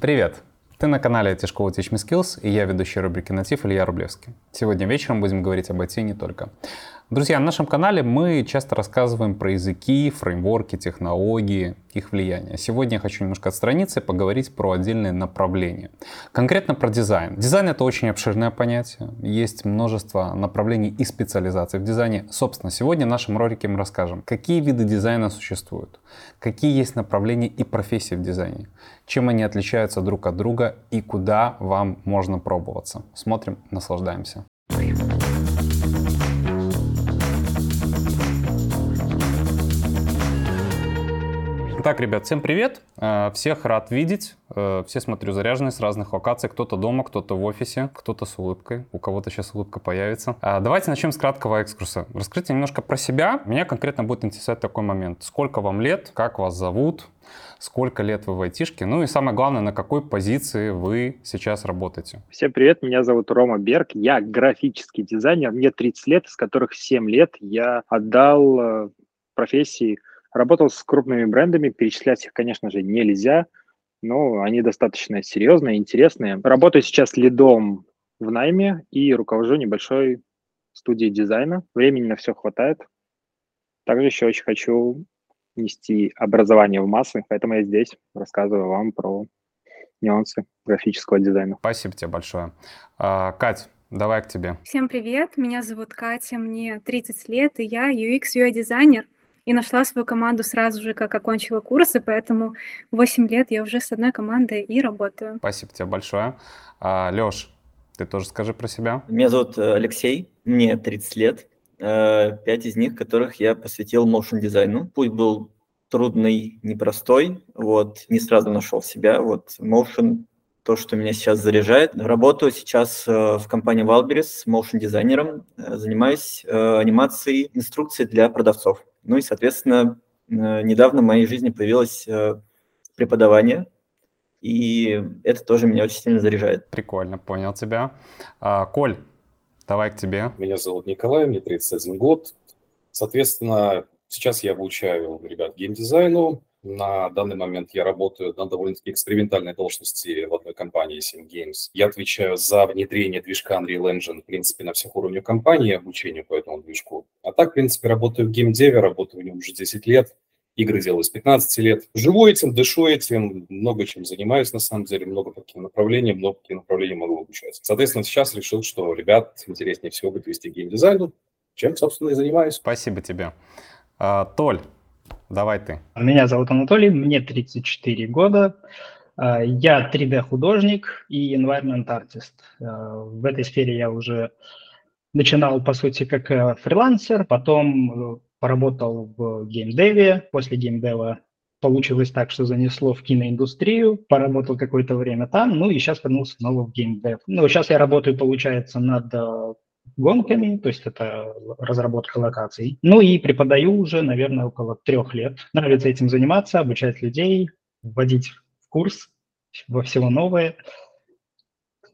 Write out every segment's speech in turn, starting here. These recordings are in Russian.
Привет! Ты на канале IT школы Teach Me Skills, и я ведущий рубрики «Натив» Илья Рублевский. Сегодня вечером будем говорить об IT не только. Друзья, на нашем канале мы часто рассказываем про языки, фреймворки, технологии, их влияние. Сегодня я хочу немножко отстраниться и поговорить про отдельные направления. Конкретно про дизайн. Дизайн — это очень обширное понятие. Есть множество направлений и специализаций в дизайне. Собственно, сегодня в нашем ролике мы расскажем, какие виды дизайна существуют, какие есть направления и профессии в дизайне, чем они отличаются друг от друга и куда вам можно пробоваться. Смотрим, наслаждаемся. Итак, ребят, всем привет. Э, всех рад видеть. Э, все, смотрю, заряженные с разных локаций. Кто-то дома, кто-то в офисе, кто-то с улыбкой. У кого-то сейчас улыбка появится. А, давайте начнем с краткого экскурса. Раскрытие немножко про себя. Меня конкретно будет интересовать такой момент. Сколько вам лет? Как вас зовут? Сколько лет вы в айтишке? Ну и самое главное, на какой позиции вы сейчас работаете? Всем привет, меня зовут Рома Берг, я графический дизайнер, мне 30 лет, из которых 7 лет я отдал э, профессии Работал с крупными брендами, перечислять их, конечно же, нельзя, но они достаточно серьезные, интересные. Работаю сейчас лидом в найме и руковожу небольшой студией дизайна. Времени на все хватает. Также еще очень хочу нести образование в массы, поэтому я здесь рассказываю вам про нюансы графического дизайна. Спасибо тебе большое. А, Кать, давай к тебе. Всем привет, меня зовут Катя, мне 30 лет, и я UX UI дизайнер и нашла свою команду сразу же, как окончила курсы, поэтому 8 лет я уже с одной командой и работаю. Спасибо тебе большое. А, Леш, ты тоже скажи про себя. Меня зовут э, Алексей, мне 30 лет, э, пять из них, которых я посвятил motion дизайну. Путь был трудный, непростой, вот, не сразу нашел себя, вот, motion то, что меня сейчас заряжает. Работаю сейчас э, в компании Wildberries motion дизайнером, занимаюсь анимацией инструкций для продавцов. Ну и, соответственно, э, недавно в моей жизни появилось э, преподавание, и это тоже меня очень сильно заряжает. Прикольно, понял тебя. А, Коль, давай к тебе. Меня зовут Николай, мне 31 год. Соответственно, сейчас я обучаю ребят геймдизайну. На данный момент я работаю на довольно-таки экспериментальной должности в одной компании Sim Games. Я отвечаю за внедрение движка Unreal Engine, в принципе, на всех уровнях компании, обучение по этому движку. А так, в принципе, работаю в геймдеве, работаю в нем уже 10 лет. Игры делаю с 15 лет. Живу этим, дышу этим, много чем занимаюсь, на самом деле, много по каким направлениям, много по каким направлениям могу обучаться. Соответственно, сейчас решил, что ребят интереснее всего будет вести геймдизайну, чем, собственно, и занимаюсь. Спасибо тебе. А, Толь, Давай ты. Меня зовут Анатолий, мне 34 года. А, я 3D-художник и environment artist. А, в этой сфере я уже начинал, по сути, как э, фрилансер, потом э, поработал в геймдеве. После геймдева получилось так, что занесло в киноиндустрию, поработал какое-то время там, ну и сейчас вернулся снова в геймдев. Ну, сейчас я работаю, получается, над э, гонками, то есть это разработка локаций. Ну и преподаю уже, наверное, около трех лет. Нравится этим заниматься, обучать людей, вводить в курс во всего новое.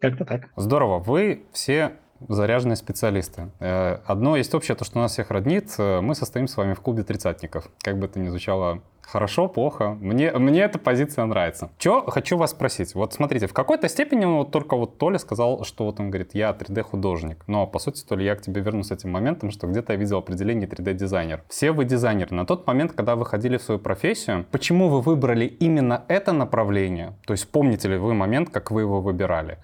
Как-то так. Здорово. Вы все заряженные специалисты. Э, одно есть общее, то, что нас всех роднит. Э, мы состоим с вами в клубе тридцатников. Как бы это ни звучало Хорошо, плохо. Мне, мне эта позиция нравится. Что хочу вас спросить. Вот смотрите, в какой-то степени вот только вот Толя сказал, что вот он говорит, я 3D-художник. Но по сути, Толя, я к тебе вернусь с этим моментом, что где-то я видел определение 3D-дизайнер. Все вы дизайнеры. На тот момент, когда вы ходили в свою профессию, почему вы выбрали именно это направление? То есть помните ли вы момент, как вы его выбирали?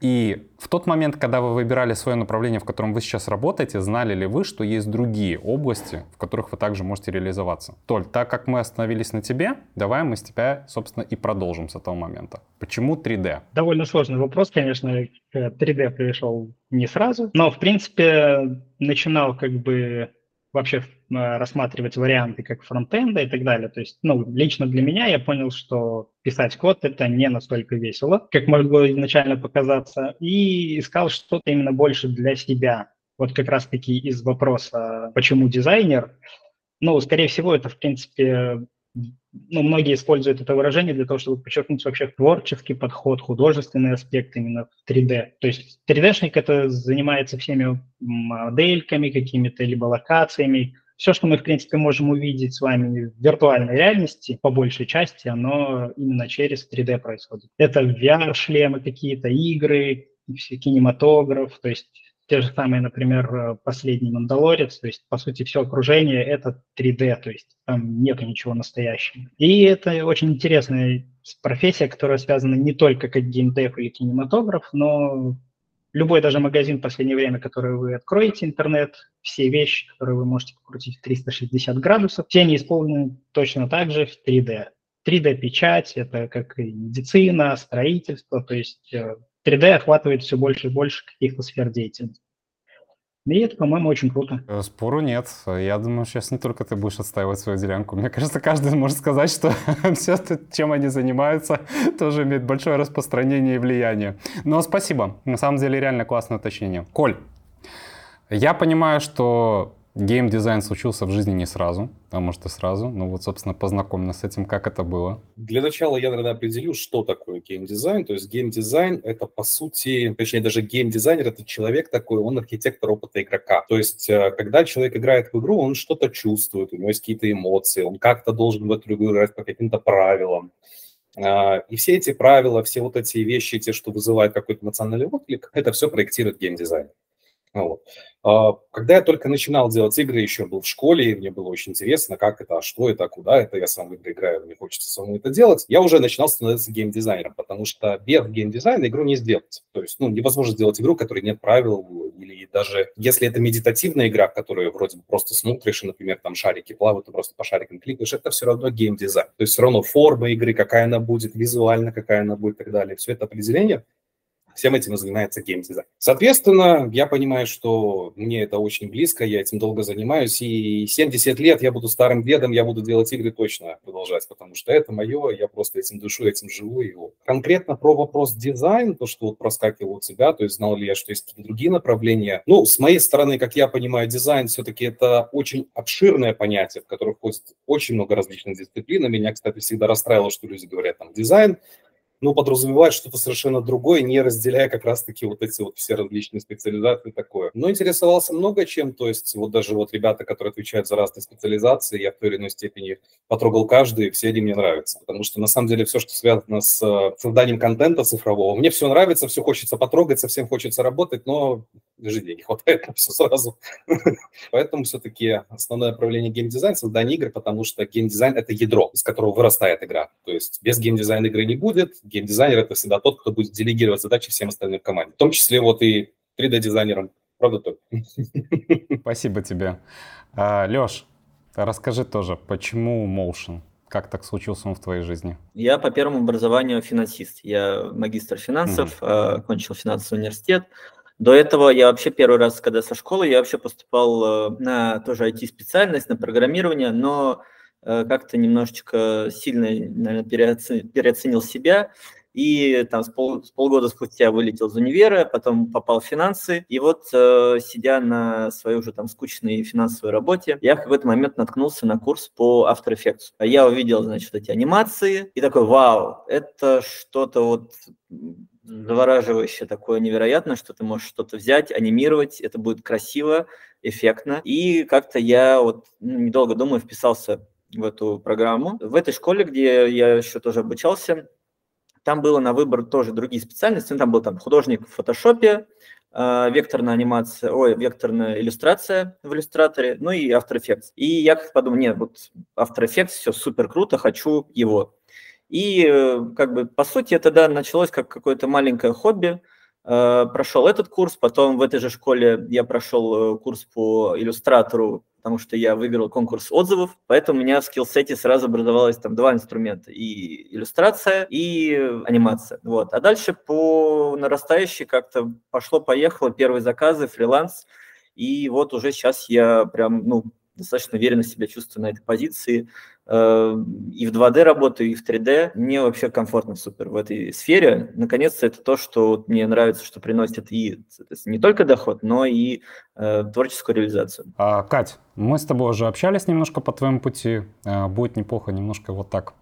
И в тот момент, когда вы выбирали свое направление, в котором вы сейчас работаете, знали ли вы, что есть другие области, в которых вы также можете реализоваться? Толь, так как мы остановились на тебе, давай мы с тебя, собственно, и продолжим с этого момента. Почему 3D? Довольно сложный вопрос, конечно. 3D пришел не сразу, но, в принципе, начинал как бы вообще э, рассматривать варианты как фронтенда и так далее. То есть, ну, лично для меня я понял, что писать код — это не настолько весело, как могло изначально показаться, и искал что-то именно больше для себя. Вот как раз-таки из вопроса, почему дизайнер, ну, скорее всего, это, в принципе, ну, многие используют это выражение для того, чтобы подчеркнуть вообще творческий подход, художественный аспект именно в 3D. То есть 3D-шник это занимается всеми модельками, какими-то либо локациями, все, что мы, в принципе, можем увидеть с вами в виртуальной реальности, по большей части, оно именно через 3D происходит. Это VR-шлемы какие-то, игры, кинематограф, то есть те же самые, например, последний «Мандалорец», то есть, по сути, все окружение – это 3D, то есть там нету ничего настоящего. И это очень интересная профессия, которая связана не только как геймдев или кинематограф, но любой даже магазин в последнее время, который вы откроете интернет, все вещи, которые вы можете покрутить в 360 градусов, все они исполнены точно так же в 3D. 3D-печать – это как и медицина, строительство, то есть 3D э, охватывает все больше и больше каких-то сфер деятельности. И это, по-моему, очень круто. Э, спору нет. Я думаю, сейчас не только ты будешь отстаивать свою делянку. Мне кажется, каждый может сказать, что все, чем они занимаются, тоже имеет большое распространение и влияние. Но спасибо. На самом деле, реально классное уточнение. Коль, я понимаю, что Геймдизайн случился в жизни не сразу, а может и сразу. Ну вот, собственно, познакомь нас с этим, как это было. Для начала я, наверное, определю, что такое геймдизайн. То есть геймдизайн – это, по сути, точнее, даже геймдизайнер – это человек такой, он архитектор опыта игрока. То есть, э, когда человек играет в игру, он что-то чувствует, у него есть какие-то эмоции, он как-то должен в эту игру играть по каким-то правилам. А, и все эти правила, все вот эти вещи, те, что вызывают какой-то эмоциональный отклик, это все проектирует геймдизайн. Вот. А, когда я только начинал делать игры, еще был в школе, и мне было очень интересно, как это, а что это, куда это, я сам в игры играю, мне хочется самому это делать, я уже начинал становиться геймдизайнером, потому что без геймдизайна игру не сделать. То есть, ну, невозможно сделать игру, которой нет правил, или даже если это медитативная игра, в которой вроде бы просто смотришь, и, например, там шарики плавают, ты просто по шарикам кликаешь, это все равно геймдизайн. То есть все равно форма игры, какая она будет, визуально какая она будет и так далее, все это определение Всем этим занимается геймдизайн. Соответственно, я понимаю, что мне это очень близко, я этим долго занимаюсь, и 70 лет я буду старым дедом, я буду делать игры точно продолжать, потому что это мое, я просто этим душу, этим живу. И вот. Конкретно про вопрос дизайн, то, что вот проскакивало у тебя, то есть знал ли я, что есть какие-то другие направления. Ну, с моей стороны, как я понимаю, дизайн все-таки это очень обширное понятие, в которое входит очень много различных дисциплин. Меня, кстати, всегда расстраивало, что люди говорят там дизайн, ну, подразумевает что-то совершенно другое, не разделяя как раз-таки вот эти вот все различные специализации такое. Но интересовался много чем, то есть вот даже вот ребята, которые отвечают за разные специализации, я в той или иной степени потрогал каждый, все они мне нравятся, потому что на самом деле все, что связано с э, созданием контента цифрового, мне все нравится, все хочется потрогать, совсем хочется работать, но денег не хватает на все сразу. Поэтому все-таки основное направление геймдизайн – создание игр, потому что геймдизайн – это ядро, из которого вырастает игра. То есть без геймдизайна игры не будет, геймдизайнер – это всегда тот, кто будет делегировать задачи всем остальным команде, в том числе вот и 3D-дизайнерам. Правда, только. Спасибо тебе. А, Леш, расскажи тоже, почему Motion? Как так случился он в твоей жизни? Я по первому образованию финансист. Я магистр финансов, mm-hmm. окончил финансовый университет. До этого я вообще первый раз, когда со школы, я вообще поступал э, на тоже IT-специальность, на программирование, но Э, как-то немножечко сильно, наверное, переоценил, переоценил себя. И там с, пол, с полгода спустя вылетел из универа, потом попал в финансы. И вот, э, сидя на своей уже там скучной финансовой работе, я в этот момент наткнулся на курс по After Effects. Я увидел, значит, эти анимации и такой, вау, это что-то вот завораживающее такое невероятно, что ты можешь что-то взять, анимировать, это будет красиво, эффектно. И как-то я вот ну, недолго думаю, вписался в эту программу. В этой школе, где я еще тоже обучался, там было на выбор тоже другие специальности. Ну, там был там художник в фотошопе, э, векторная анимация, ой, векторная иллюстрация в иллюстраторе, ну и After Effects. И я как подумал, нет, вот After Effects, все супер круто, хочу его. И э, как бы по сути это да, началось как какое-то маленькое хобби. Э, прошел этот курс, потом в этой же школе я прошел э, курс по иллюстратору потому что я выиграл конкурс отзывов, поэтому у меня в скиллсете сразу образовалось там два инструмента, и иллюстрация, и анимация. Вот. А дальше по нарастающей как-то пошло-поехало, первые заказы, фриланс, и вот уже сейчас я прям, ну, достаточно уверенно себя чувствую на этой позиции. Э, и в 2D работаю, и в 3D. Мне вообще комфортно супер в этой сфере. Наконец-то это то, что мне нравится, что приносит и не только доход, но и э, творческую реализацию. А, Кать, мы с тобой уже общались немножко по твоему пути. Э, будет неплохо немножко вот так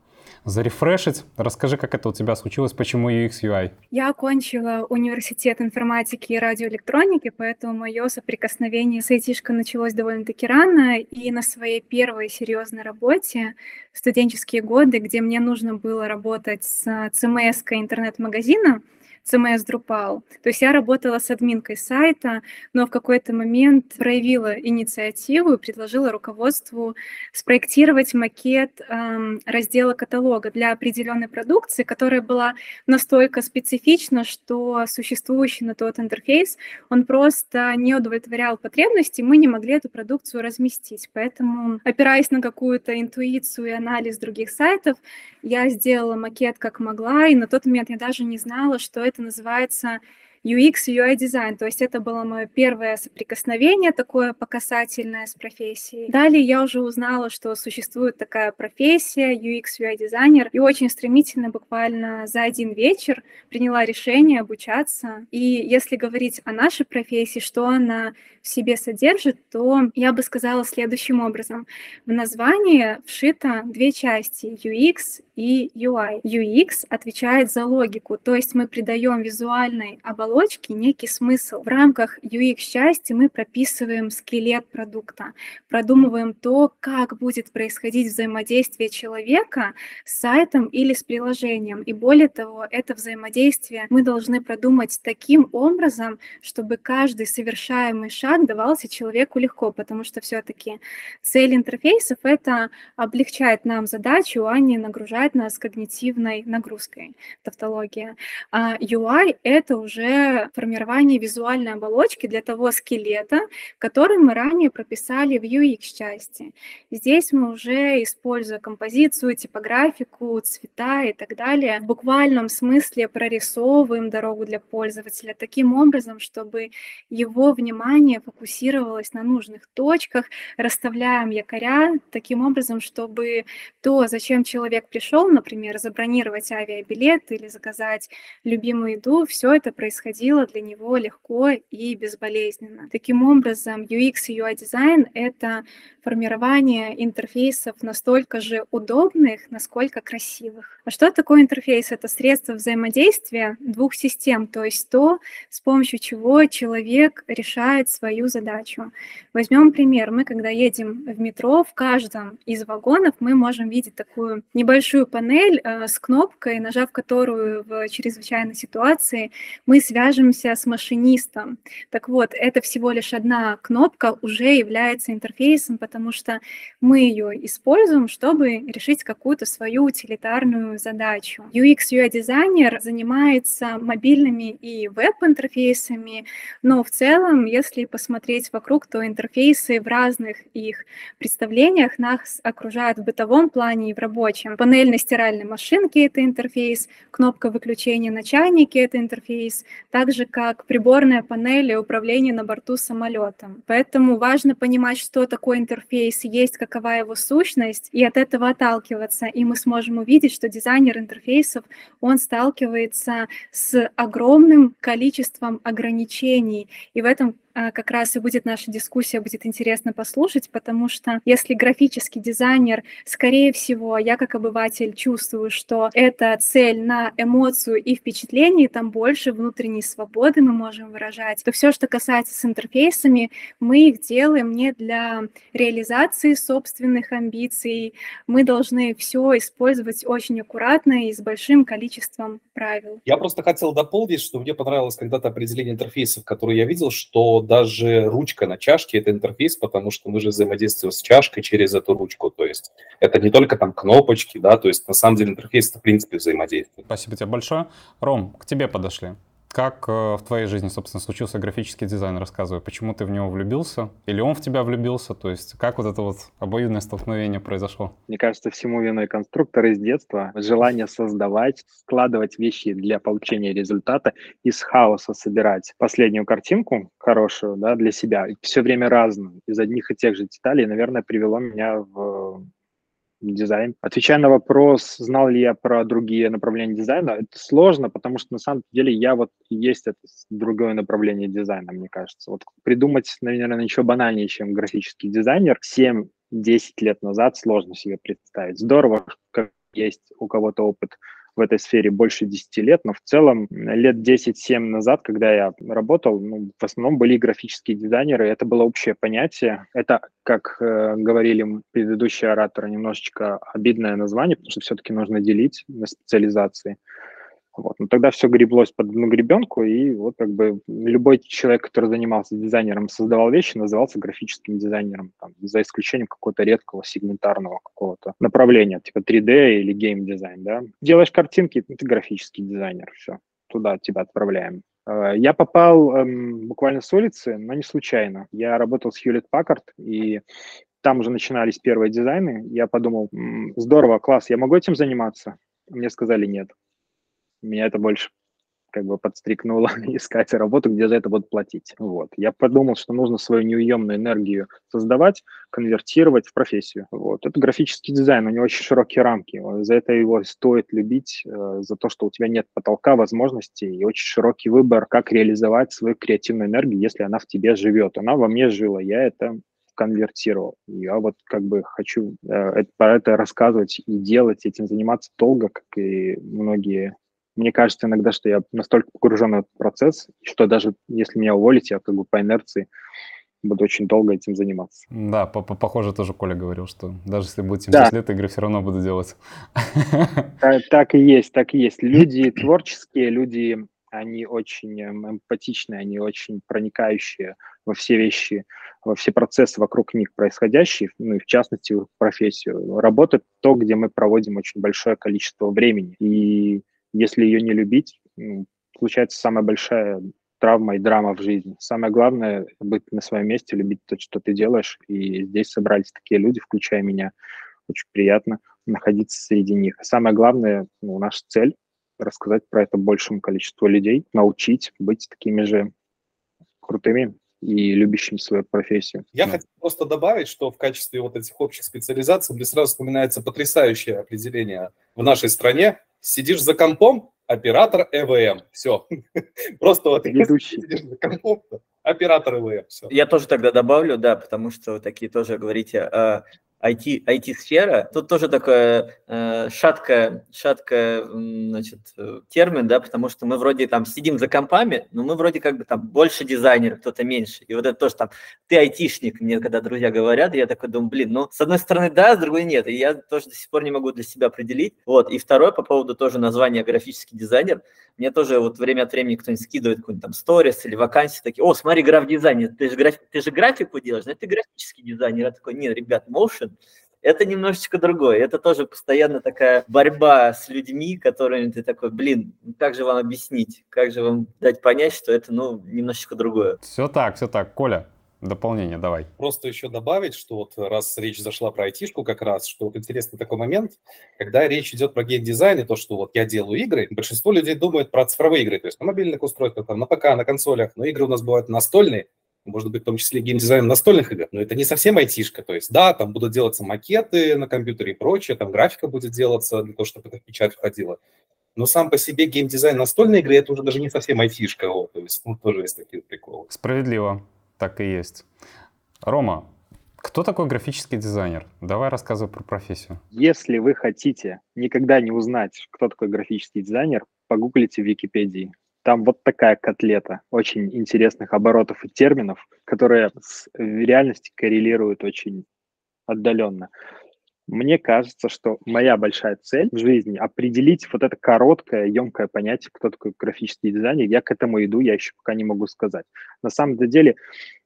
зарефрешить. Расскажи, как это у тебя случилось, почему UX, UI? Я окончила университет информатики и радиоэлектроники, поэтому мое соприкосновение с айтишкой началось довольно-таки рано, и на своей первой серьезной работе в студенческие годы, где мне нужно было работать с CMS интернет-магазина, CMS Drupal. То есть я работала с админкой сайта, но в какой-то момент проявила инициативу и предложила руководству спроектировать макет эм, раздела каталога для определенной продукции, которая была настолько специфична, что существующий на тот интерфейс, он просто не удовлетворял потребности, мы не могли эту продукцию разместить. Поэтому, опираясь на какую-то интуицию и анализ других сайтов, я сделала макет как могла, и на тот момент я даже не знала, что это называется UX, UI дизайн. То есть это было мое первое соприкосновение такое показательное с профессией. Далее я уже узнала, что существует такая профессия UX, UI дизайнер. И очень стремительно, буквально за один вечер, приняла решение обучаться. И если говорить о нашей профессии, что она в себе содержит, то я бы сказала следующим образом. В названии вшито две части UX и UI. UX отвечает за логику, то есть мы придаем визуальной оболочке некий смысл. В рамках UX-части мы прописываем скелет продукта, продумываем то, как будет происходить взаимодействие человека с сайтом или с приложением. И более того, это взаимодействие мы должны продумать таким образом, чтобы каждый совершаемый шаг давался человеку легко, потому что все-таки цель интерфейсов — это облегчать нам задачу, а не нагружать нас когнитивной нагрузкой, тавтология. А UI — это уже формирование визуальной оболочки для того скелета, который мы ранее прописали в UX-части. Здесь мы уже, используя композицию, типографику, цвета и так далее, в буквальном смысле прорисовываем дорогу для пользователя таким образом, чтобы его внимание фокусировалось на нужных точках, расставляем якоря таким образом, чтобы то, зачем человек пришел, например, забронировать авиабилет или заказать любимую еду, все это происходило для него легко и безболезненно. Таким образом, UX и UI дизайн — это формирование интерфейсов настолько же удобных, насколько красивых. А что такое интерфейс? Это средство взаимодействия двух систем, то есть то, с помощью чего человек решает свою задачу. Возьмем пример. Мы, когда едем в метро, в каждом из вагонов мы можем видеть такую небольшую большую панель э, с кнопкой, нажав которую в чрезвычайной ситуации мы свяжемся с машинистом. Так вот, это всего лишь одна кнопка уже является интерфейсом, потому что мы ее используем, чтобы решить какую-то свою утилитарную задачу. UX UI дизайнер занимается мобильными и веб-интерфейсами, но в целом, если посмотреть вокруг, то интерфейсы в разных их представлениях нас окружают в бытовом плане и в рабочем. Панель на стиральной машинке – это интерфейс, кнопка выключения на чайнике – это интерфейс, так же как приборная панель и управление на борту самолетом. Поэтому важно понимать, что такое интерфейс есть, какова его сущность, и от этого отталкиваться. И мы сможем увидеть, что дизайнер интерфейсов, он сталкивается с огромным количеством ограничений. И в этом как раз и будет наша дискуссия, будет интересно послушать, потому что если графический дизайнер, скорее всего, я как обыватель чувствую, что это цель на эмоцию и впечатление, там больше внутренней свободы мы можем выражать, то все, что касается с интерфейсами, мы их делаем не для реализации собственных амбиций, мы должны все использовать очень аккуратно и с большим количеством правил. Я просто хотел дополнить, что мне понравилось когда-то определение интерфейсов, которые я видел, что даже ручка на чашке – это интерфейс, потому что мы же взаимодействуем с чашкой через эту ручку. То есть это не только там кнопочки, да, то есть на самом деле интерфейс – это в принципе взаимодействие. Спасибо тебе большое. Ром, к тебе подошли. Как э, в твоей жизни, собственно, случился графический дизайн? Рассказывай, почему ты в него влюбился? Или он в тебя влюбился? То есть как вот это вот обоюдное столкновение произошло? Мне кажется, всему виной конструктор из детства. Желание создавать, складывать вещи для получения результата, из хаоса собирать последнюю картинку хорошую да, для себя, все время разную, из одних и тех же деталей, наверное, привело меня в дизайн. Отвечая на вопрос, знал ли я про другие направления дизайна, это сложно, потому что на самом деле я вот есть это другое направление дизайна, мне кажется. Вот придумать, наверное, ничего банальнее, чем графический дизайнер, 7-10 лет назад сложно себе представить. Здорово, как есть у кого-то опыт в этой сфере больше 10 лет, но в целом лет 10-7 назад, когда я работал, ну, в основном были графические дизайнеры, это было общее понятие. Это, как э, говорили предыдущие ораторы, немножечко обидное название, потому что все-таки нужно делить на специализации. Вот. Но тогда все греблось под одну гребенку, и вот как бы любой человек, который занимался дизайнером, создавал вещи, назывался графическим дизайнером, там, за исключением какого-то редкого сегментарного какого-то направления, типа 3D или гейм-дизайн, да. Делаешь картинки, ты графический дизайнер, все, туда тебя отправляем. Э, я попал эм, буквально с улицы, но не случайно. Я работал с Hewlett Packard, и там уже начинались первые дизайны. Я подумал, здорово, класс, я могу этим заниматься? Мне сказали нет меня это больше как бы подстрикнуло искать работу, где за это будут платить. Вот. Я подумал, что нужно свою неуемную энергию создавать, конвертировать в профессию. Вот. Это графический дизайн, у него очень широкие рамки. За это его стоит любить, э, за то, что у тебя нет потолка возможностей и очень широкий выбор, как реализовать свою креативную энергию, если она в тебе живет. Она во мне жила, я это конвертировал. Я вот как бы хочу э, это, про это рассказывать и делать, этим заниматься долго, как и многие мне кажется иногда, что я настолько погружен в этот процесс, что даже если меня уволить, я как бы по инерции буду очень долго этим заниматься. Да, похоже, тоже Коля говорил, что даже если будет 70 да. лет, игры все равно буду делать. Так, так и есть, так и есть. Люди творческие, люди, они очень эм, эмпатичные, они очень проникающие во все вещи, во все процессы вокруг них происходящие, ну и в частности в профессию. Работа — то, где мы проводим очень большое количество времени. И если ее не любить, случается самая большая травма и драма в жизни. Самое главное — быть на своем месте, любить то, что ты делаешь. И здесь собрались такие люди, включая меня. Очень приятно находиться среди них. самое главное, ну, наша цель — рассказать про это большему количеству людей, научить быть такими же крутыми и любящим свою профессию. Я да. хотел просто добавить, что в качестве вот этих общих специализаций мне сразу вспоминается потрясающее определение в нашей стране Сидишь за компом, оператор ЭВМ. Все. Просто вот Ведущий. сидишь за компом, оператор ЭВМ. Все. Я тоже тогда добавлю, да, потому что вы такие тоже говорите, а, IT, IT-сфера, тут тоже такое э, шаткое, шаткое значит, э, термин, да, потому что мы вроде там сидим за компами, но мы вроде как бы там больше дизайнер, кто-то меньше. И вот это тоже там, ты айтишник, мне когда друзья говорят, я такой думаю, блин, ну, с одной стороны да, с другой нет, и я тоже до сих пор не могу для себя определить. Вот, и второе, по поводу тоже названия графический дизайнер, мне тоже вот время от времени кто-нибудь скидывает какой-нибудь там сторис или вакансии, такие, о, смотри, граф-дизайнер, ты же, граф... ты же графику делаешь, ну, ты графический дизайнер. Я такой, нет, ребят, motion, это немножечко другое. Это тоже постоянно такая борьба с людьми, которыми ты такой, блин, как же вам объяснить, как же вам дать понять, что это, ну, немножечко другое. Все так, все так. Коля, дополнение давай. Просто еще добавить, что вот раз речь зашла про айтишку как раз, что вот интересный такой момент, когда речь идет про геймдизайн и то, что вот я делаю игры, большинство людей думают про цифровые игры, то есть на мобильных устройствах, там, на ПК, на консолях, но игры у нас бывают настольные, может быть, в том числе геймдизайн настольных игр, но это не совсем айтишка, то есть, да, там будут делаться макеты на компьютере и прочее, там графика будет делаться для того, чтобы это в печать входило, но сам по себе геймдизайн настольной игры это уже даже не совсем айтишка, вот, то есть, ну, тоже есть такие приколы. Справедливо, так и есть. Рома, кто такой графический дизайнер? Давай рассказывай про профессию. Если вы хотите никогда не узнать, кто такой графический дизайнер, погуглите в Википедии. Там вот такая котлета очень интересных оборотов и терминов, которые с реальностью коррелируют очень отдаленно. Мне кажется, что моя большая цель в жизни определить вот это короткое, емкое понятие, кто такой графический дизайнер. Я к этому иду, я еще пока не могу сказать. На самом деле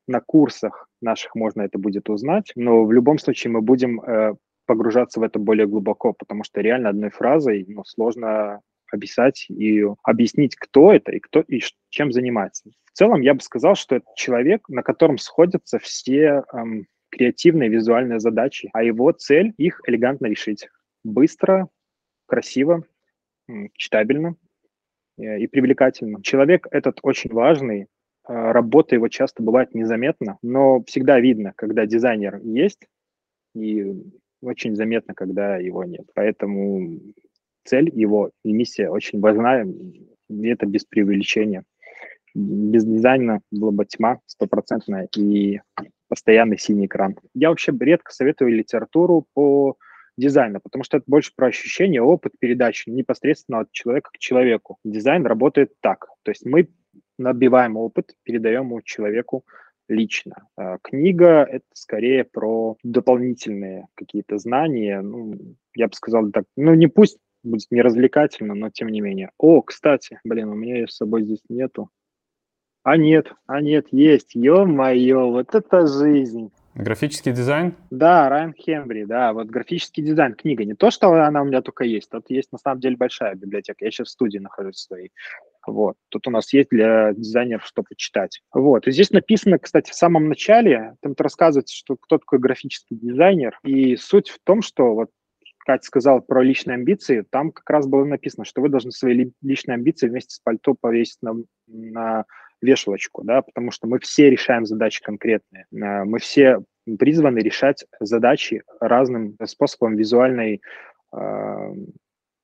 на курсах наших можно это будет узнать, но в любом случае мы будем э, погружаться в это более глубоко, потому что реально одной фразой ну, сложно описать и объяснить, кто это и кто и чем занимается. В целом я бы сказал, что это человек, на котором сходятся все эм, креативные визуальные задачи, а его цель их элегантно решить. Быстро, красиво, читабельно э, и привлекательно. Человек этот очень важный, э, работа его часто бывает незаметна, но всегда видно, когда дизайнер есть, и очень заметно, когда его нет. Поэтому цель его и миссия очень важна, и это без преувеличения. Без дизайна была бы тьма стопроцентная и постоянный синий экран. Я вообще редко советую литературу по дизайна, потому что это больше про ощущение, опыт передачи непосредственно от человека к человеку. Дизайн работает так. То есть мы набиваем опыт, передаем его человеку лично. А книга — это скорее про дополнительные какие-то знания. Ну, я бы сказал так, ну не пусть будет не развлекательно, но тем не менее. О, кстати, блин, у меня ее с собой здесь нету. А нет, а нет, есть. Ё-моё, вот это жизнь. Графический дизайн? Да, Райан Хембри, да, вот графический дизайн, книга. Не то, что она у меня только есть, тут есть на самом деле большая библиотека. Я сейчас в студии нахожусь своей. Вот. Тут у нас есть для дизайнеров что почитать. Вот. И здесь написано, кстати, в самом начале, там рассказывается, что кто такой графический дизайнер. И суть в том, что вот Катя сказала про личные амбиции, там как раз было написано, что вы должны свои личные амбиции вместе с пальто повесить на, на вешалочку, да, потому что мы все решаем задачи конкретные. Э, мы все призваны решать задачи разным способом визуальной, э,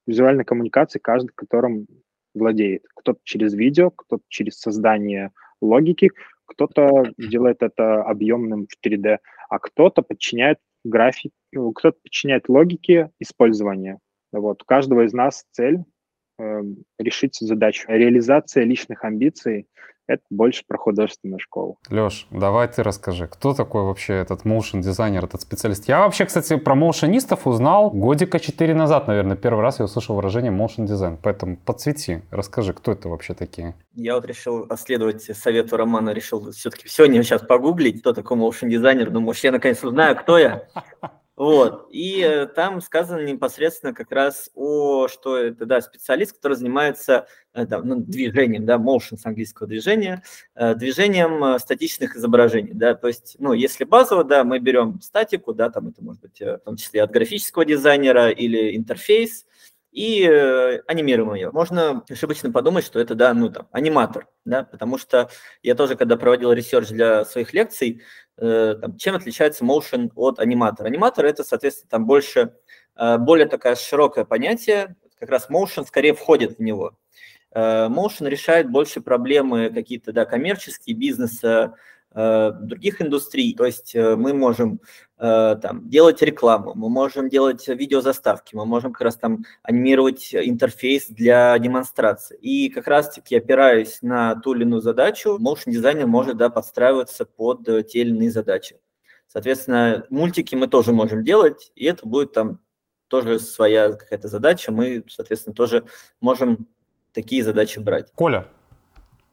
визуальной коммуникации, каждый которым владеет. Кто-то через видео, кто-то через создание логики, кто-то делает это объемным в 3D, а кто-то подчиняет график, ну, кто-то подчиняет логике использования. Вот. У каждого из нас цель э, решить задачу. Реализация личных амбиций это больше про художественную школу. Леш, давай ты расскажи, кто такой вообще этот motion дизайнер, этот специалист? Я вообще, кстати, про моушенистов узнал годика 4 назад, наверное, первый раз я услышал выражение motion дизайн. Поэтому подсвети, расскажи, кто это вообще такие? Я вот решил следовать совету Романа, решил все-таки сегодня сейчас погуглить, кто такой motion дизайнер. Думаю, я наконец узнаю, кто я. Вот. И э, там сказано непосредственно как раз о, что это, да, специалист, который занимается э, да, ну, движением, да, motion с английского движения, э, движением статичных изображений, да, то есть, ну, если базово, да, мы берем статику, да, там это может быть в том числе от графического дизайнера или интерфейс, и э, анимируем ее. Можно ошибочно подумать, что это, да, ну, там, аниматор, да, потому что я тоже, когда проводил ресерч для своих лекций, э, там, чем отличается motion от аниматора? Аниматор – это, соответственно, там больше, э, более такое широкое понятие, как раз motion скорее входит в него. Э, motion решает больше проблемы какие-то, да, коммерческие, бизнеса, Э, других индустрий. То есть э, мы можем э, там, делать рекламу, мы можем делать видеозаставки, мы можем как раз там анимировать интерфейс для демонстрации. И как раз-таки опираясь на ту или иную задачу, motion дизайнер может да, подстраиваться под те или иные задачи. Соответственно, мультики мы тоже можем делать, и это будет там тоже своя какая-то задача. Мы, соответственно, тоже можем такие задачи брать. Коля,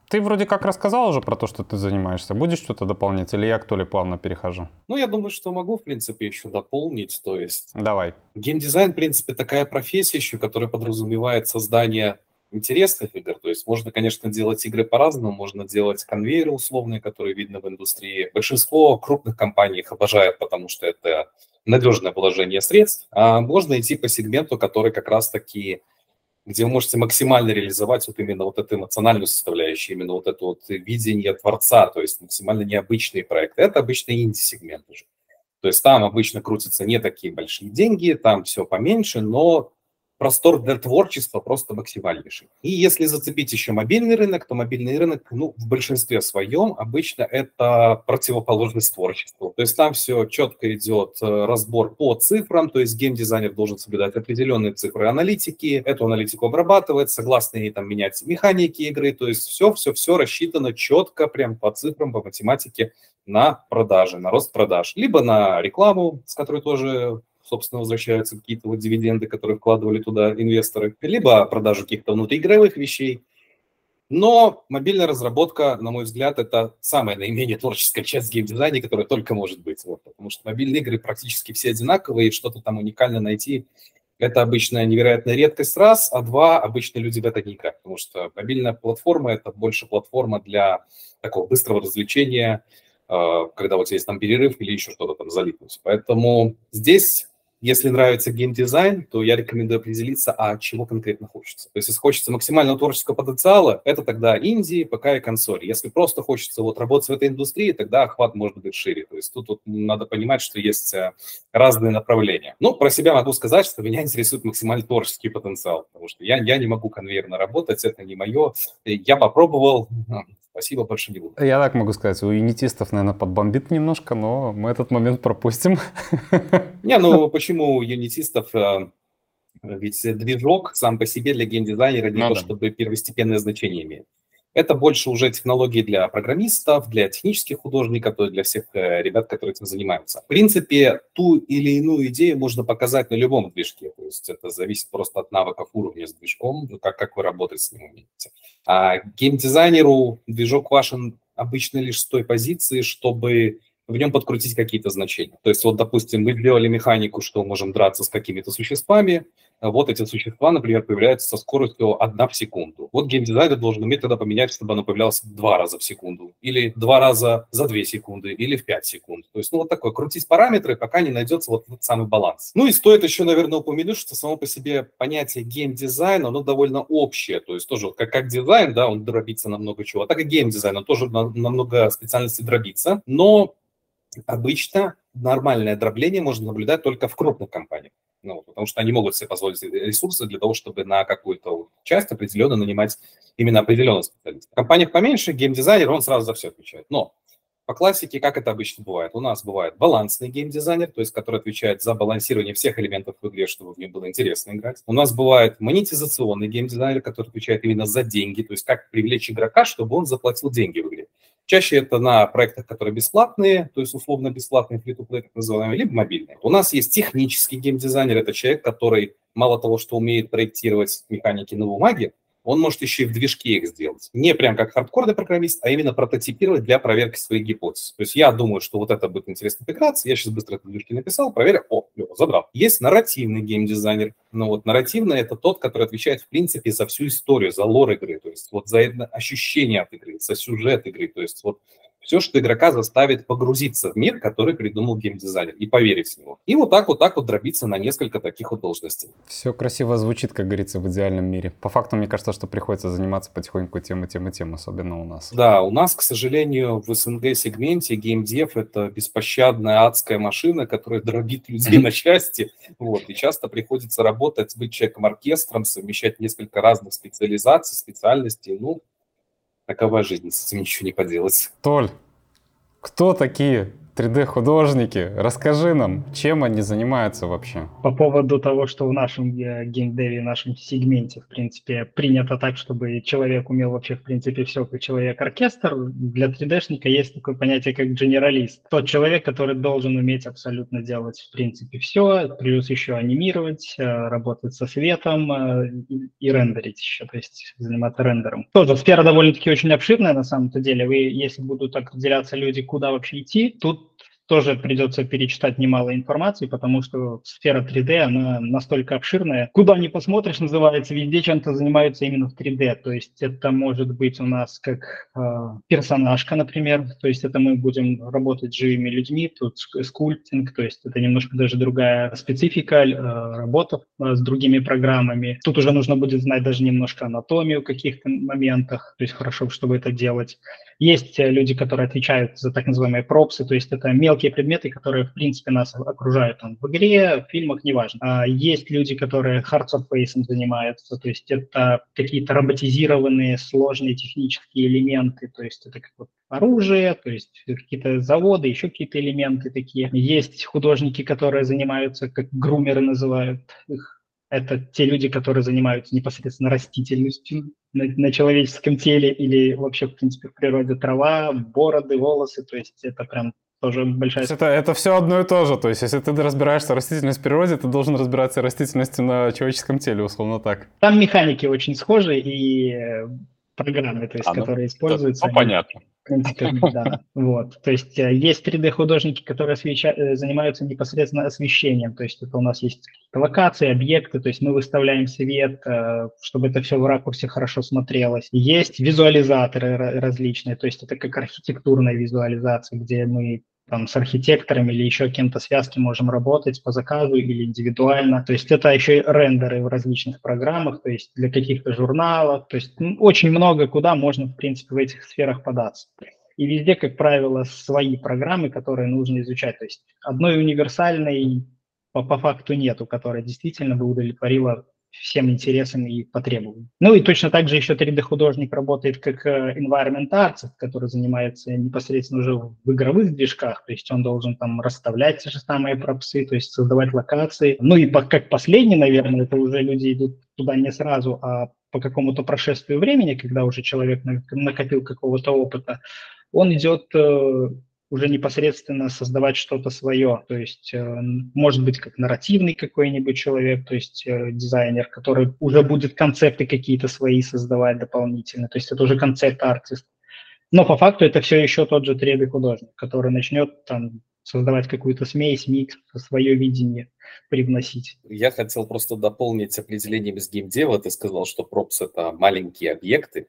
ты вроде как рассказал уже про то, что ты занимаешься. Будешь что-то дополнять или я к Толе плавно перехожу? Ну, я думаю, что могу, в принципе, еще дополнить. То есть... Давай. Геймдизайн, в принципе, такая профессия еще, которая подразумевает создание интересных игр. То есть можно, конечно, делать игры по-разному, можно делать конвейеры условные, которые видно в индустрии. Большинство крупных компаний их обожают, потому что это надежное положение средств. А можно идти по сегменту, который как раз-таки где вы можете максимально реализовать вот именно вот эту эмоциональную составляющую, именно вот это вот видение творца, то есть максимально необычные проекты. Это обычно инди-сегмент уже. То есть там обычно крутятся не такие большие деньги, там все поменьше, но простор для творчества просто максимальнейший. И если зацепить еще мобильный рынок, то мобильный рынок, ну, в большинстве своем обычно это противоположность творчеству. То есть там все четко идет э, разбор по цифрам, то есть геймдизайнер должен соблюдать определенные цифры аналитики, эту аналитику обрабатывает, согласно ей там менять механики игры, то есть все-все-все рассчитано четко, прям по цифрам, по математике на продажи, на рост продаж, либо на рекламу, с которой тоже собственно, возвращаются какие-то вот дивиденды, которые вкладывали туда инвесторы, либо продажу каких-то внутриигровых вещей. Но мобильная разработка, на мой взгляд, это самая наименее творческая часть геймдизайна, которая только может быть. Вот, потому что мобильные игры практически все одинаковые, и что-то там уникально найти это обычная невероятная редкость раз, а два, обычно люди в это не играют, потому что мобильная платформа – это больше платформа для такого быстрого развлечения, э, когда вот есть там перерыв или еще что-то там залипнуть. Поэтому здесь если нравится геймдизайн, то я рекомендую определиться, а чего конкретно хочется. То есть, если хочется максимального творческого потенциала, это тогда Индии, ПК и консоль. Если просто хочется вот работать в этой индустрии, тогда охват может быть шире. То есть тут вот надо понимать, что есть э, разные направления. Ну, про себя могу сказать, что меня интересует максимально творческий потенциал, потому что я, я не могу конвейерно работать, это не мое. Я попробовал, Спасибо больше не буду. Я так могу сказать, у юнитистов, наверное, подбомбит немножко, но мы этот момент пропустим. Не, ну почему у юнитистов э, ведь движок сам по себе для геймдизайнера не ну, то, да. чтобы первостепенное значение имеет. Это больше уже технологии для программистов, для технических художников, то есть для всех э, ребят, которые этим занимаются. В принципе, ту или иную идею можно показать на любом движке. То есть это зависит просто от навыков уровня с движком, ну, как, как вы работать с ним умеете. А геймдизайнеру движок важен обычно лишь с той позиции, чтобы в нем подкрутить какие-то значения. То есть вот, допустим, мы сделали механику, что можем драться с какими-то существами, вот эти существа, например, появляются со скоростью 1 в секунду. Вот геймдизайнер должен уметь тогда поменять, чтобы оно появлялось два раза в секунду, или два раза за 2 секунды, или в 5 секунд. То есть, ну, вот такое, крутить параметры, пока не найдется вот этот самый баланс. Ну и стоит еще, наверное, упомянуть, что само по себе понятие геймдизайна, оно довольно общее. То есть тоже как, как дизайн, да, он дробится на много чего, а так и геймдизайн, он тоже на, на много специальностей дробится. Но обычно нормальное дробление можно наблюдать только в крупных компаниях. Ну, потому что они могут себе позволить ресурсы для того, чтобы на какую-то часть определенно нанимать именно определенного специалиста. В компаниях поменьше геймдизайнер, он сразу за все отвечает. Но по классике, как это обычно бывает? У нас бывает балансный геймдизайнер, то есть который отвечает за балансирование всех элементов в игре, чтобы в ней было интересно играть. У нас бывает монетизационный геймдизайнер, который отвечает именно за деньги, то есть как привлечь игрока, чтобы он заплатил деньги в игре. Чаще это на проектах, которые бесплатные, то есть условно бесплатные free-to-play, так называемые, либо мобильные. У нас есть технический геймдизайнер, это человек, который мало того, что умеет проектировать механики на бумаге, он может еще и в движке их сделать. Не прям как хардкорный программист, а именно прототипировать для проверки своих гипотез. То есть я думаю, что вот это будет интересно интеграция, я сейчас быстро это в движке написал, проверил, о, клево, забрал. Есть нарративный геймдизайнер. Ну вот нарративный – это тот, который отвечает, в принципе, за всю историю, за лор игры, то есть вот за ощущение от игры, за сюжет игры. То есть вот все, что игрока заставит погрузиться в мир, который придумал геймдизайнер, и поверить в него. И вот так вот так вот дробиться на несколько таких вот должностей. Все красиво звучит, как говорится, в идеальном мире. По факту, мне кажется, что приходится заниматься потихоньку тем и тем и тем, особенно у нас. Да, у нас, к сожалению, в СНГ-сегменте геймдев — это беспощадная адская машина, которая дробит людей на части. Вот, и часто приходится работать, быть человеком-оркестром, совмещать несколько разных специализаций, специальностей. Ну, Такова жизнь, с этим ничего не поделать. Толь, кто такие 3D-художники. Расскажи нам, чем они занимаются вообще? По поводу того, что в нашем э, геймдеве, в нашем сегменте, в принципе, принято так, чтобы человек умел вообще, в принципе, все, как человек-оркестр, для 3D-шника есть такое понятие, как генералист. Тот человек, который должен уметь абсолютно делать, в принципе, все, плюс еще анимировать, э, работать со светом э, и рендерить еще, то есть заниматься рендером. Тоже сфера довольно-таки очень обширная на самом-то деле. Вы, если будут так выделяться люди, куда вообще идти, тут тоже придется перечитать немало информации, потому что сфера 3D, она настолько обширная. Куда ни посмотришь, называется, везде чем-то занимаются именно в 3D. То есть это может быть у нас как э, персонажка, например. То есть это мы будем работать с живыми людьми, тут скульптинг, то есть это немножко даже другая специфика э, работы э, с другими программами. Тут уже нужно будет знать даже немножко анатомию в каких-то моментах, то есть хорошо, чтобы это делать. Есть э, люди, которые отвечают за так называемые пропсы, то есть это мелкие предметы, которые, в принципе, нас окружают там, в игре, в фильмах, неважно. А есть люди, которые hard surface занимаются, то есть это какие-то роботизированные сложные технические элементы, то есть это как вот оружие, то есть какие-то заводы, еще какие-то элементы такие. Есть художники, которые занимаются, как грумеры называют их, это те люди, которые занимаются непосредственно растительностью на, на человеческом теле или вообще, в принципе, в природе трава, бороды, волосы, то есть это прям тоже большая... Это, это все одно и то же. То есть, если ты разбираешься в растительности в природе, ты должен разбираться в растительности на человеческом теле, условно так. Там механики очень схожи, и программы, то есть, а, ну, которые используются. Ну, понятно. В принципе, да. Вот. То есть э, есть 3D-художники, которые освеща... Э, занимаются непосредственно освещением. То есть это у нас есть локации, объекты, то есть мы выставляем свет, э, чтобы это все в ракурсе хорошо смотрелось. Есть визуализаторы различные, то есть это как архитектурная визуализация, где мы там, с архитектором или еще кем-то связки можем работать по заказу или индивидуально. То есть это еще и рендеры в различных программах, то есть для каких-то журналов. То есть ну, очень много куда можно, в принципе, в этих сферах податься. И везде, как правило, свои программы, которые нужно изучать. То есть одной универсальной по, по факту нету, которая действительно бы удовлетворила всем интересен и потребован. Ну и точно так же еще 3D-художник работает как э, environment artist, который занимается непосредственно уже в игровых движках, то есть он должен там расставлять те же самые пропсы, то есть создавать локации. Ну и как последний, наверное, это уже люди идут туда не сразу, а по какому-то прошествию времени, когда уже человек накопил какого-то опыта, он идет э, уже непосредственно создавать что-то свое. То есть, э, может быть, как нарративный какой-нибудь человек, то есть э, дизайнер, который уже будет концепты какие-то свои создавать дополнительно. То есть это уже концепт-артист. Но по факту это все еще тот же 3D-художник, который начнет там создавать какую-то смесь, микс, свое видение привносить. Я хотел просто дополнить определением из геймдева. Ты сказал, что пропс — это маленькие объекты.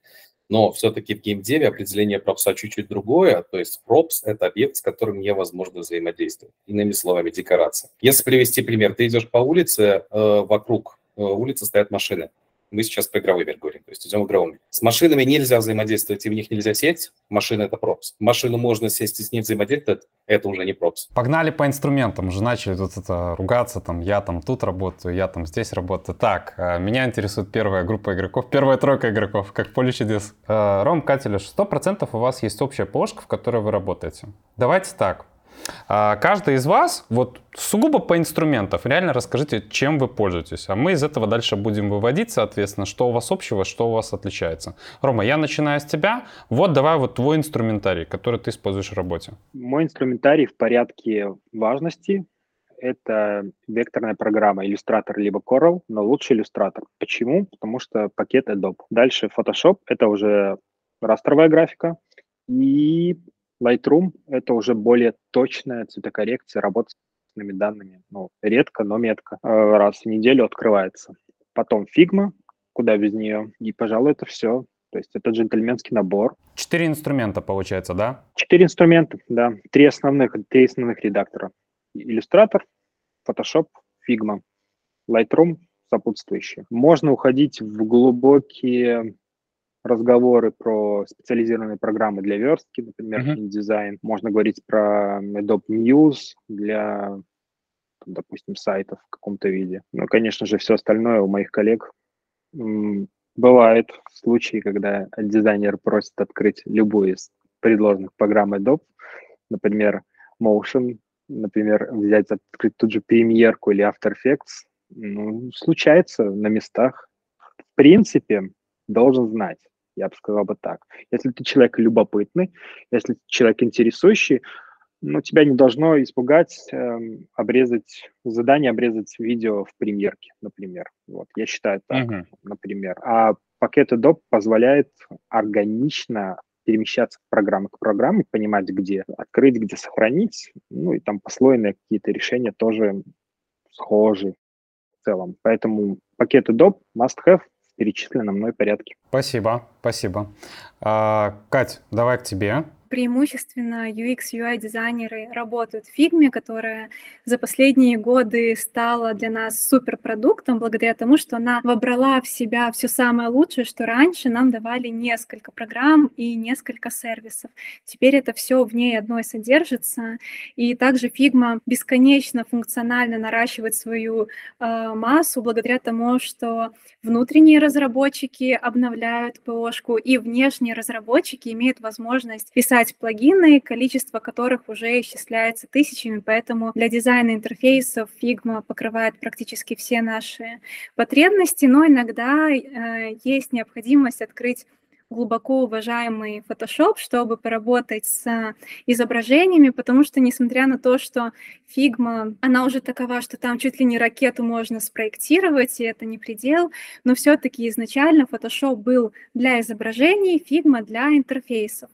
Но все-таки в геймдеве определение пропса чуть-чуть другое. То есть пропс – это объект, с которым невозможно взаимодействовать. Иными словами, декорация. Если привести пример, ты идешь по улице, э, вокруг э, улицы стоят машины. Мы сейчас про игровой мир говорим, то есть идем мир. С машинами нельзя взаимодействовать, и в них нельзя сесть. Машина – это пропс. Машину можно сесть и с ней взаимодействовать, это уже не пропс. Погнали по инструментам. Уже начали тут это ругаться, там, я там тут работаю, я там здесь работаю. Так, э, меня интересует первая группа игроков, первая тройка игроков, как поле чудес. Э, Ром, сто процентов у вас есть общая ПОшка, в которой вы работаете. Давайте так, каждый из вас, вот сугубо по инструментам, реально расскажите, чем вы пользуетесь. А мы из этого дальше будем выводить, соответственно, что у вас общего, что у вас отличается. Рома, я начинаю с тебя. Вот давай вот твой инструментарий, который ты используешь в работе. Мой инструментарий в порядке важности это векторная программа Illustrator либо Corel, но лучше Illustrator. Почему? Потому что пакет Adobe. Дальше Photoshop — это уже растровая графика. И Lightroom — это уже более точная цветокоррекция, работа с данными. Ну, редко, но метко. Э, раз в неделю открывается. Потом Figma, куда без нее. И, пожалуй, это все. То есть это джентльменский набор. Четыре инструмента, получается, да? Четыре инструмента, да. Три основных, три основных редактора. Illustrator, Photoshop, Figma, Lightroom сопутствующие. Можно уходить в глубокие разговоры про специализированные программы для верстки, например. InDesign. Можно говорить про Adobe News для, допустим, сайтов в каком-то виде. Но, конечно же, все остальное у моих коллег бывает случаи, когда дизайнер просит открыть любую из предложенных программ Adobe, например, Motion, например, взять, открыть тут же премьерку или After Effects. Ну, случается на местах. В принципе, должен знать я бы сказал бы так. Если ты человек любопытный, если ты человек интересующий, ну, тебя не должно испугать э, обрезать задание, обрезать видео в премьерке, например. Вот, я считаю так, uh-huh. например. А пакет Adobe позволяет органично перемещаться от программы к программе, понимать, где открыть, где сохранить, ну и там послойные какие-то решения тоже схожи в целом. Поэтому пакет Adobe must have перечисленном мной порядке. Спасибо, спасибо. А, Кать, давай к тебе преимущественно UX, UI дизайнеры работают в Figma, которая за последние годы стала для нас суперпродуктом благодаря тому, что она вобрала в себя все самое лучшее, что раньше нам давали несколько программ и несколько сервисов. Теперь это все в ней одной содержится. И также Figma бесконечно функционально наращивает свою э, массу благодаря тому, что внутренние разработчики обновляют ПОшку, и внешние разработчики имеют возможность писать писать плагины, количество которых уже исчисляется тысячами, поэтому для дизайна интерфейсов Figma покрывает практически все наши потребности, но иногда э, есть необходимость открыть глубоко уважаемый Photoshop, чтобы поработать с изображениями, потому что, несмотря на то, что Figma, она уже такова, что там чуть ли не ракету можно спроектировать, и это не предел, но все-таки изначально Photoshop был для изображений, Figma для интерфейсов.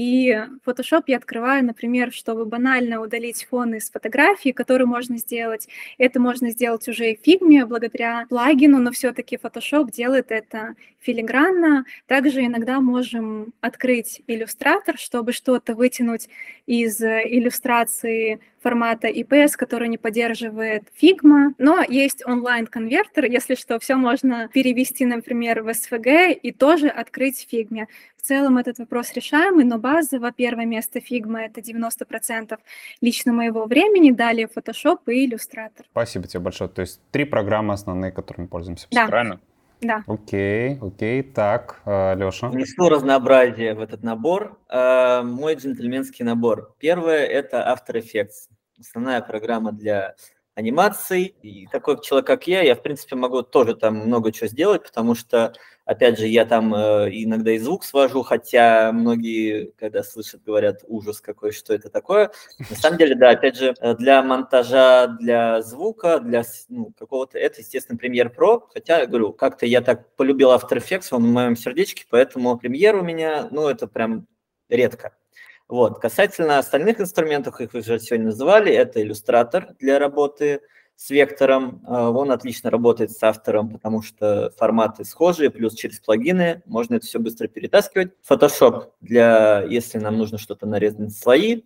И Photoshop я открываю, например, чтобы банально удалить фон из фотографии, который можно сделать. Это можно сделать уже и в Figma благодаря плагину, но все-таки Photoshop делает это филигранно. Также иногда можем открыть иллюстратор, чтобы что-то вытянуть из иллюстрации формата IPS, который не поддерживает Figma, но есть онлайн-конвертер, если что, все можно перевести, например, в SVG и тоже открыть в Figma. В целом этот вопрос решаемый, но базово первое место Figma — это 90% лично моего времени, далее Photoshop и Illustrator. Спасибо тебе большое. То есть три программы основные, которыми пользуемся. Да. Правильно? Да. Окей, окей. Так, э, Леша. Внесу разнообразие в этот набор. Э, Мой джентльменский набор. Первое – это After Effects. Основная программа для анимаций. И такой человек, как я, я, в принципе, могу тоже там много чего сделать, потому что, опять же, я там э, иногда и звук свожу, хотя многие, когда слышат, говорят, ужас какой, что это такое. На самом деле, да, опять же, э, для монтажа, для звука, для ну, какого-то, это, естественно, Premiere Pro, хотя, я говорю, как-то я так полюбил After Effects, он в моем сердечке, поэтому Premiere у меня, ну, это прям редко. Вот. Касательно остальных инструментов, их вы уже сегодня называли, это иллюстратор для работы с вектором. А, он отлично работает с автором, потому что форматы схожие, плюс через плагины можно это все быстро перетаскивать. Photoshop для, если нам нужно что-то нарезать слои.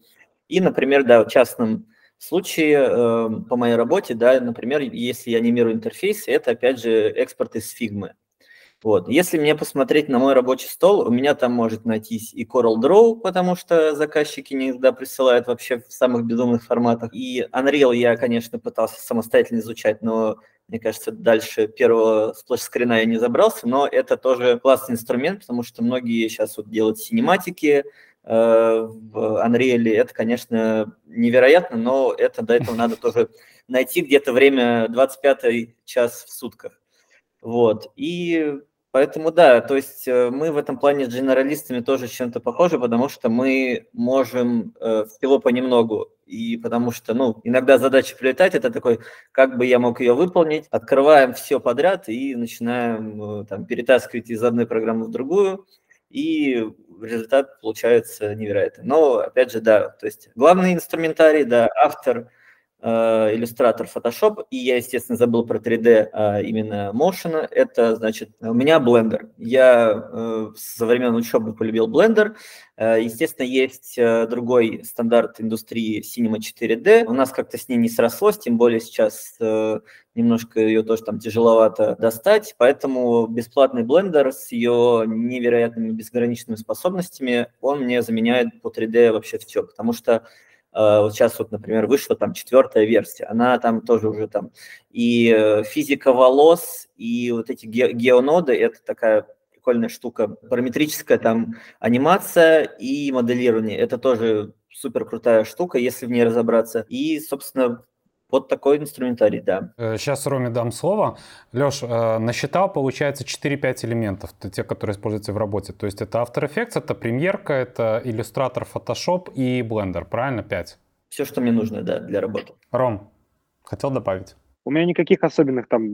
И, например, да, в частном случае э, по моей работе, да, например, если я анимирую интерфейс, это опять же экспорт из Figma. Вот. Если мне посмотреть на мой рабочий стол, у меня там может найтись и CorelDRAW, потому что заказчики иногда присылают вообще в самых безумных форматах. И Unreal я, конечно, пытался самостоятельно изучать, но мне кажется, дальше первого сплэш-скрина я не забрался, но это тоже классный инструмент, потому что многие сейчас вот делают синематики, э, в Unreal это, конечно, невероятно, но это до этого надо тоже найти где-то время 25 час в сутках. Вот. И Поэтому да, то есть э, мы в этом плане с генералистами тоже чем-то похожи, потому что мы можем э, всего понемногу. И потому что, ну, иногда задача прилетать, это такой, как бы я мог ее выполнить. Открываем все подряд и начинаем э, там перетаскивать из одной программы в другую. И результат получается невероятный. Но, опять же, да, то есть главный инструментарий, да, автор – Э, иллюстратор Photoshop, и я, естественно, забыл про 3D а именно Motion. Это, значит, у меня Blender. Я э, со времен учебы полюбил Blender. Э, естественно, есть другой стандарт индустрии Cinema 4D. У нас как-то с ней не срослось, тем более сейчас немножко ее тоже там тяжеловато достать, поэтому бесплатный блендер с ее невероятными безграничными способностями, он мне заменяет по 3D вообще все, потому что Э, вот сейчас вот, например, вышла там четвертая версия, она там тоже уже там и э, физика волос, и вот эти ге- геоноды, это такая прикольная штука, параметрическая там анимация и моделирование, это тоже супер крутая штука, если в ней разобраться. И, собственно, вот такой инструментарий, да. Сейчас э, Роме дам слово. Леш, э, насчитал, получается, 4-5 элементов, те, которые используются в работе. То есть это After Effects, это премьерка, это иллюстратор Photoshop и Blender, правильно? 5? Все, что мне нужно, да, для работы. Ром, хотел добавить? У меня никаких особенных там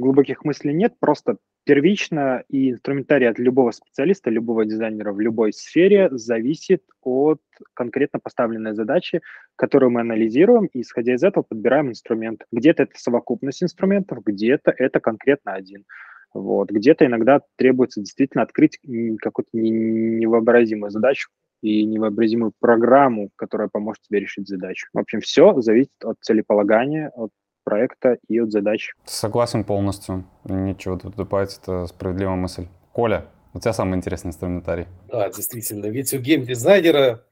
глубоких мыслей нет, просто первично и инструментарий от любого специалиста, любого дизайнера в любой сфере зависит от конкретно поставленной задачи, которую мы анализируем, и исходя из этого подбираем инструмент. Где-то это совокупность инструментов, где-то это конкретно один. Вот. Где-то иногда требуется действительно открыть какую-то невообразимую задачу и невообразимую программу, которая поможет тебе решить задачу. В общем, все зависит от целеполагания, от проекта и от задач. Согласен полностью. Ничего тут добавить, это справедливая мысль. Коля, у тебя самый интересный инструментарий. Да, действительно. Ведь у геймдизайнера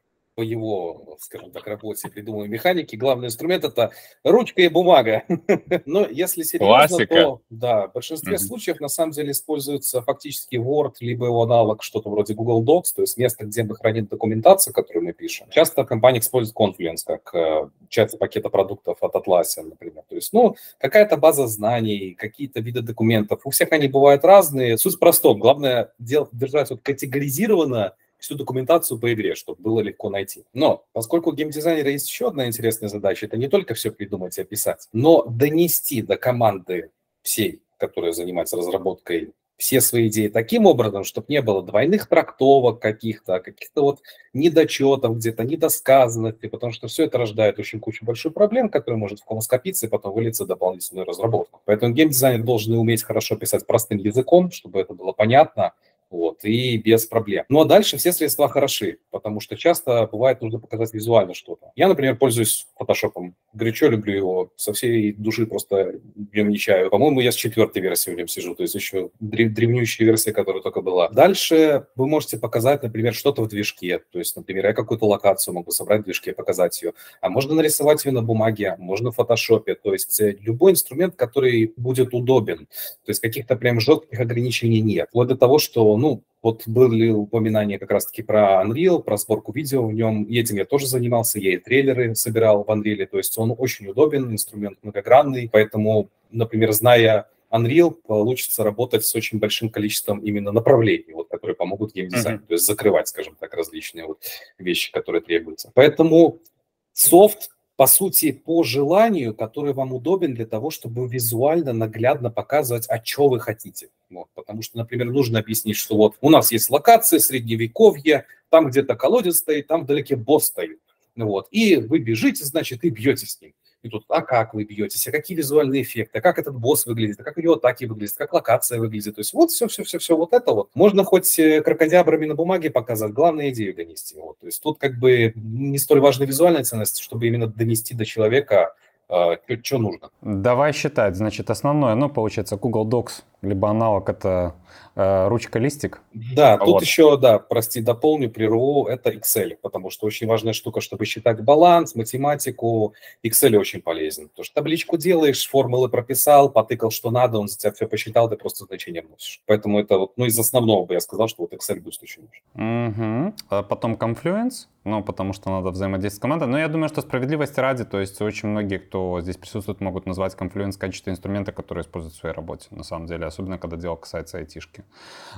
по его, скажем так, работе придумываемой механики, главный инструмент это ручка и бумага. Но если серьезно, Классика. то да, в большинстве mm-hmm. случаев на самом деле используется фактически Word, либо его аналог, что-то вроде Google Docs, то есть место, где мы храним документацию, которую мы пишем. Часто компания использует Confluence как э, часть пакета продуктов от Atlassian, например. То есть, ну, какая-то база знаний, какие-то виды документов. У всех они бывают разные. Суть проста. Главное держать вот категоризированно всю документацию по игре, чтобы было легко найти. Но поскольку у геймдизайнера есть еще одна интересная задача, это не только все придумать и описать, но донести до команды всей, которая занимается разработкой, все свои идеи таким образом, чтобы не было двойных трактовок каких-то, каких-то вот недочетов где-то, недосказанности, потому что все это рождает очень кучу больших проблем, которые может в ком скопиться и потом вылиться в дополнительную разработку. Поэтому геймдизайнер должен уметь хорошо писать простым языком, чтобы это было понятно, вот, и без проблем. Ну а дальше все средства хороши, потому что часто бывает нужно показать визуально что-то. Я, например, пользуюсь фотошопом, горячо люблю его, со всей души просто в нем не чаю. По-моему, я с четвертой версией в нем сижу, то есть еще древ- древнющая версия, которая только была. Дальше вы можете показать, например, что-то в движке, то есть, например, я какую-то локацию могу собрать в движке, показать ее, а можно нарисовать ее на бумаге, можно в фотошопе, то есть э, любой инструмент, который будет удобен, то есть каких-то прям жестких ограничений нет. Вот до того, что, ну, вот были упоминания как раз-таки про Unreal, про сборку видео в нем. И этим я тоже занимался, я и трейлеры собирал в Unreal. То есть он очень удобен, инструмент многогранный. Поэтому, например, зная Unreal, получится работать с очень большим количеством именно направлений, вот, которые помогут геймдизайну. Mm-hmm. То есть закрывать, скажем так, различные вот вещи, которые требуются. Поэтому софт по сути, по желанию, который вам удобен для того, чтобы визуально, наглядно показывать, а что вы хотите. Вот, потому что, например, нужно объяснить, что вот у нас есть локация, средневековье, там где-то колодец стоит, там вдалеке босс стоит. Вот, и вы бежите, значит, и бьете с ним. И тут, а как вы бьетесь, а какие визуальные эффекты, а как этот босс выглядит, а как него атаки выглядят, как локация выглядит. То есть вот все-все-все-все вот это вот. Можно хоть э, крокодябрами на бумаге показать, главное идею донести. Вот. То есть тут как бы не столь важна визуальная ценность, чтобы именно донести до человека, э, что нужно. Давай считать. Значит, основное, ну, получается, Google Docs, либо аналог это э, ручка-листик. Да, вот. тут еще, да, прости, дополню, прерву, это Excel, потому что очень важная штука, чтобы считать баланс, математику, Excel очень полезен. Потому что табличку делаешь, формулы прописал, потыкал, что надо, он за тебя все посчитал, ты просто значение вносишь. Поэтому это вот, ну, из основного бы я сказал, что вот Excel будет очень нужен. Угу. А потом Confluence, ну, потому что надо взаимодействовать с командой. Но я думаю, что справедливости ради, то есть очень многие, кто здесь присутствует, могут назвать Confluence в качестве инструмента, который используют в своей работе, на самом деле, особенно когда дело касается айтишки.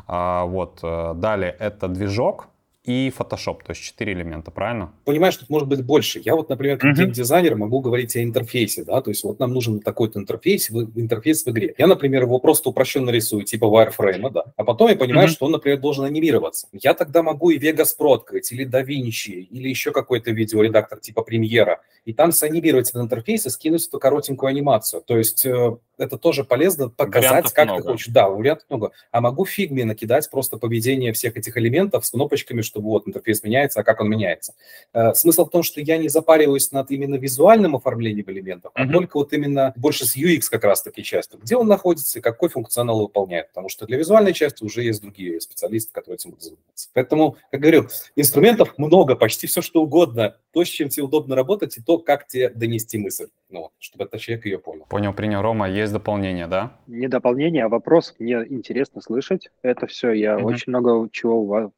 А, вот. Э, далее это движок, и Photoshop, то есть четыре элемента, правильно? Понимаешь, тут может быть больше. Я вот, например, как uh-huh. дизайнер могу говорить о интерфейсе, да, то есть вот нам нужен такой-то интерфейс, интерфейс в игре. Я, например, его просто упрощенно рисую, типа wireframe, да, а потом я понимаю, uh-huh. что он, например, должен анимироваться. Я тогда могу и Vegas Pro открыть, или DaVinci, или еще какой-то видеоредактор типа Premiere, и там санимировать этот интерфейс и скинуть эту коротенькую анимацию. То есть э, это тоже полезно показать, вариантов как много. ты хочешь. Да, вариантов много. А могу в фигме накидать просто поведение всех этих элементов с кнопочками, чтобы вот интерфейс меняется, а как он меняется. Э, смысл в том, что я не запариваюсь над именно визуальным оформлением элементов, mm-hmm. а только вот именно больше с UX как раз-таки частью. Где он находится и какой функционал выполняет. Потому что для визуальной части уже есть другие специалисты, которые этим будут заниматься. Поэтому, как говорю, инструментов много, почти все, что угодно. То, с чем тебе удобно работать, и то, как тебе донести мысль, ну, чтобы этот человек ее понял. Понял, принял. Рома, есть дополнение, да? Не дополнение, а вопрос. Мне интересно слышать. Это все. Я mm-hmm. очень много чего у вас,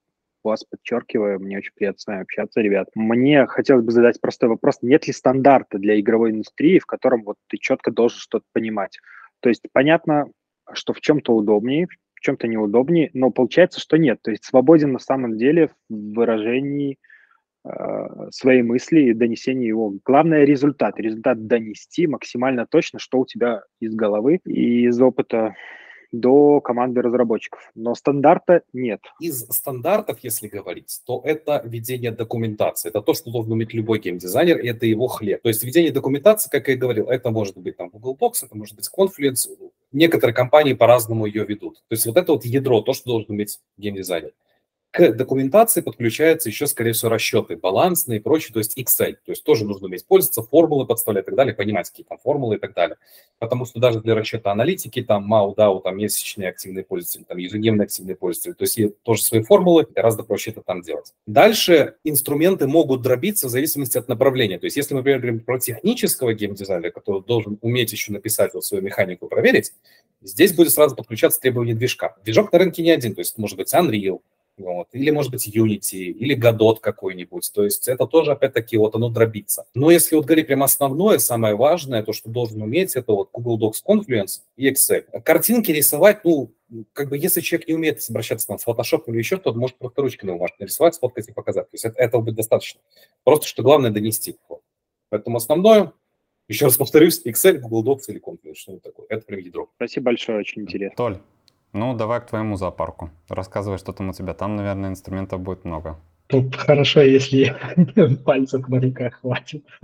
вас подчеркиваю. Мне очень приятно с вами общаться, ребят. Мне хотелось бы задать простой вопрос. Нет ли стандарта для игровой индустрии, в котором вот ты четко должен что-то понимать? То есть понятно, что в чем-то удобнее, в чем-то неудобнее, но получается, что нет. То есть свободен на самом деле в выражении свои мысли и донесение его. Главное результат. Результат донести максимально точно, что у тебя из головы и из опыта до команды разработчиков. Но стандарта нет. Из стандартов, если говорить, то это ведение документации. Это то, что должен уметь любой геймдизайнер, и это его хлеб. То есть ведение документации, как я и говорил, это может быть там Google Docs, это может быть Confluence. Некоторые компании по-разному ее ведут. То есть вот это вот ядро, то, что должен уметь геймдизайнер. К документации подключаются еще, скорее всего, расчеты балансные и прочее, то есть Excel. То есть тоже нужно уметь пользоваться, формулы подставлять и так далее, понимать, какие там формулы и так далее. Потому что даже для расчета аналитики, там MAU, DAO, там месячные активные пользователи, там ежедневные активные пользователи, то есть есть тоже свои формулы, гораздо проще это там делать. Дальше инструменты могут дробиться в зависимости от направления. То есть если мы, например, говорим про технического геймдизайнера, который должен уметь еще написать вот свою механику, проверить, здесь будет сразу подключаться требование движка. Движок на рынке не один, то есть может быть Unreal, вот. Или, может быть, Unity, или Godot какой-нибудь. То есть это тоже, опять-таки, вот оно дробится. Но если вот говорить прям основное, самое важное, то, что должен уметь, это вот Google Docs Confluence и Excel. Картинки рисовать, ну, как бы если человек не умеет обращаться там, с Photoshop или еще что-то, может просто ручкой на бумажке нарисовать, сфоткать и показать. То есть это, этого будет достаточно. Просто что главное донести. Поэтому основное, еще раз повторюсь, Excel, Google Docs или Confluence, что-нибудь такое. Это прям ядро. Спасибо большое, очень интересно. Толь, ну, давай к твоему зоопарку. Рассказывай, что там у тебя. Там, наверное, инструментов будет много. Тут хорошо, если пальцев руках хватит.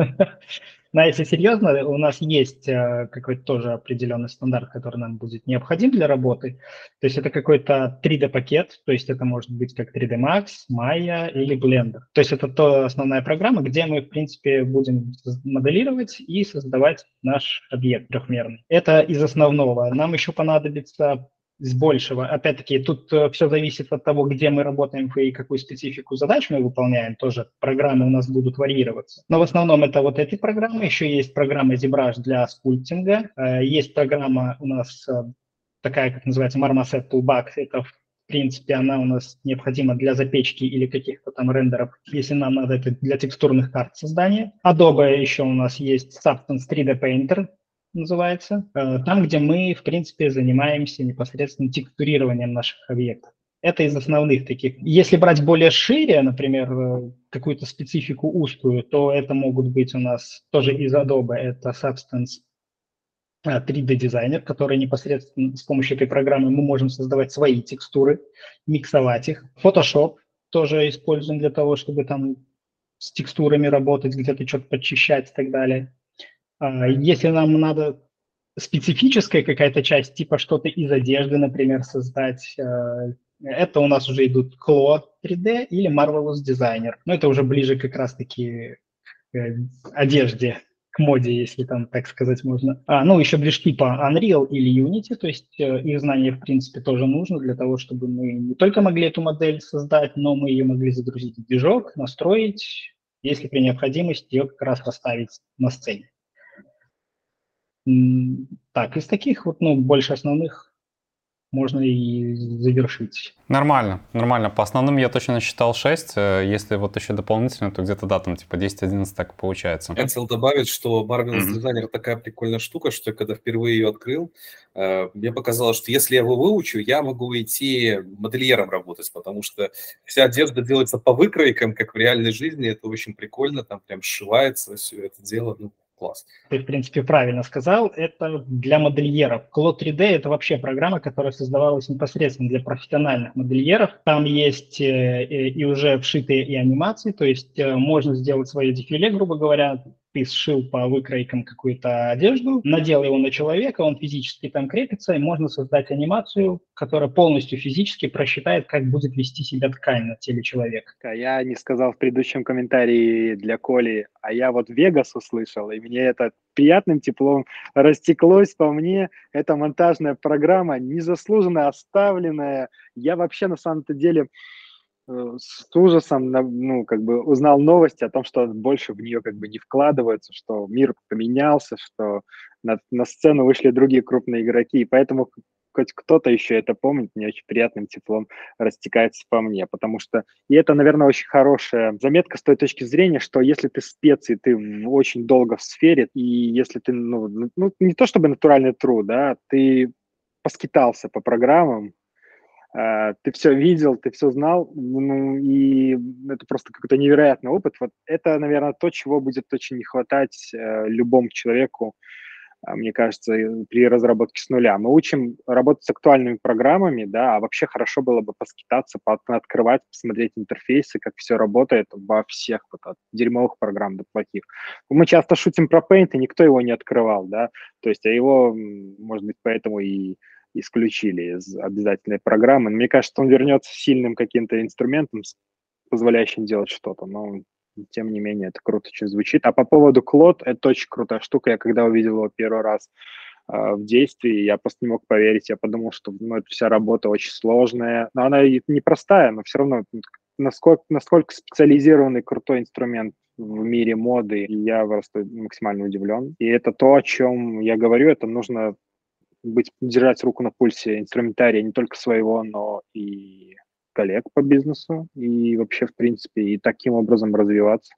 Но если серьезно, у нас есть э, какой-то тоже определенный стандарт, который нам будет необходим для работы. То есть это какой-то 3D-пакет, то есть это может быть как 3D Max, Maya или Blender. То есть это то основная программа, где мы, в принципе, будем моделировать и создавать наш объект трехмерный. Это из основного. Нам еще понадобится с большего. Опять-таки, тут э, все зависит от того, где мы работаем и какую специфику задач мы выполняем. Тоже программы у нас будут варьироваться. Но в основном это вот эти программы. Еще есть программа ZBrush для скульптинга. Э, есть программа у нас э, такая, как называется, Marmoset Toolbox. Это в принципе, она у нас необходима для запечки или каких-то там рендеров, если нам надо это для текстурных карт создания. Adobe еще у нас есть Substance 3D Painter, называется, э, там, где мы, в принципе, занимаемся непосредственно текстурированием наших объектов. Это из основных таких. Если брать более шире, например, э, какую-то специфику узкую, то это могут быть у нас тоже из Adobe, это Substance 3D э, который непосредственно с помощью этой программы мы можем создавать свои текстуры, миксовать их. Photoshop тоже используем для того, чтобы там с текстурами работать, где-то что-то подчищать и так далее. А, если нам надо специфическая какая-то часть, типа что-то из одежды, например, создать, э, это у нас уже идут Clo 3D или Marvelous Designer. Но это уже ближе как раз-таки к э, одежде, к моде, если там так сказать можно. А, ну, еще движки по Unreal или Unity, то есть э, их знание, в принципе, тоже нужно для того, чтобы мы не только могли эту модель создать, но мы ее могли загрузить в движок, настроить, если при необходимости ее как раз расставить на сцене. Так, из таких вот, ну, больше основных можно и завершить. Нормально, нормально. По основным я точно насчитал 6. Э, если вот еще дополнительно, то где-то да, там типа 10-11 так получается. Я хотел добавить, что Marvelous mm-hmm. Designer такая прикольная штука, что я когда впервые ее открыл, э, мне показалось, что если я его выучу, я могу идти модельером работать, потому что вся одежда делается по выкройкам, как в реальной жизни. Это очень прикольно, там прям сшивается все это дело. Ну, класс. Ты, в принципе, правильно сказал. Это для модельеров. Cloud 3D – это вообще программа, которая создавалась непосредственно для профессиональных модельеров. Там есть э, и уже вшитые и анимации, то есть э, можно сделать свое дефиле, грубо говоря, ты сшил по выкройкам какую-то одежду, надел его на человека, он физически там крепится, и можно создать анимацию, которая полностью физически просчитает, как будет вести себя ткань на теле человека. А я не сказал в предыдущем комментарии для Коли, а я вот Вегас услышал, и мне это приятным теплом растеклось по мне. Это монтажная программа, незаслуженно оставленная. Я вообще на самом-то деле с ужасом, ну, как бы узнал новости о том, что больше в нее как бы не вкладываются, что мир поменялся, что на, на сцену вышли другие крупные игроки, и поэтому хоть кто-то еще это помнит, мне очень приятным теплом растекается по мне, потому что, и это, наверное, очень хорошая заметка с той точки зрения, что если ты спец, ты очень долго в сфере, и если ты, ну, ну не то чтобы натуральный труд, да, ты поскитался по программам, ты все видел, ты все знал, ну, и это просто какой-то невероятный опыт. Вот это, наверное, то, чего будет очень не хватать э, любому человеку, а, мне кажется, при разработке с нуля. Мы учим работать с актуальными программами, да, а вообще хорошо было бы поскитаться, открывать, посмотреть интерфейсы, как все работает во всех, вот, от дерьмовых программ до плохих. Мы часто шутим про Paint, и никто его не открывал, да, то есть, а его, может быть, поэтому и исключили из обязательной программы. Мне кажется, он вернется сильным каким-то инструментом, позволяющим делать что-то, но тем не менее это круто очень звучит. А по поводу Клод, это очень крутая штука. Я когда увидел его первый раз э, в действии, я просто не мог поверить. Я подумал, что ну, эта вся работа очень сложная, но она непростая, но все равно насколько, насколько специализированный крутой инструмент в мире моды, я просто максимально удивлен. И это то, о чем я говорю, это нужно быть, держать руку на пульсе инструментария не только своего, но и коллег по бизнесу, и вообще, в принципе, и таким образом развиваться.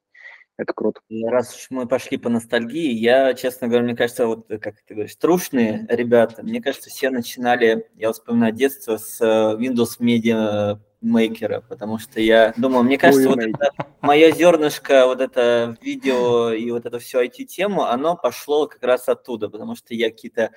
Это круто. Раз уж мы пошли по ностальгии, я, честно говоря, мне кажется, вот как ты говоришь, трушные ребята, мне кажется, все начинали, я вспоминаю детство с э, Windows Media Maker, потому что я думал, мне кажется, вот это, мое зернышко, вот это видео и вот это все IT-тему, оно пошло как раз оттуда, потому что я какие-то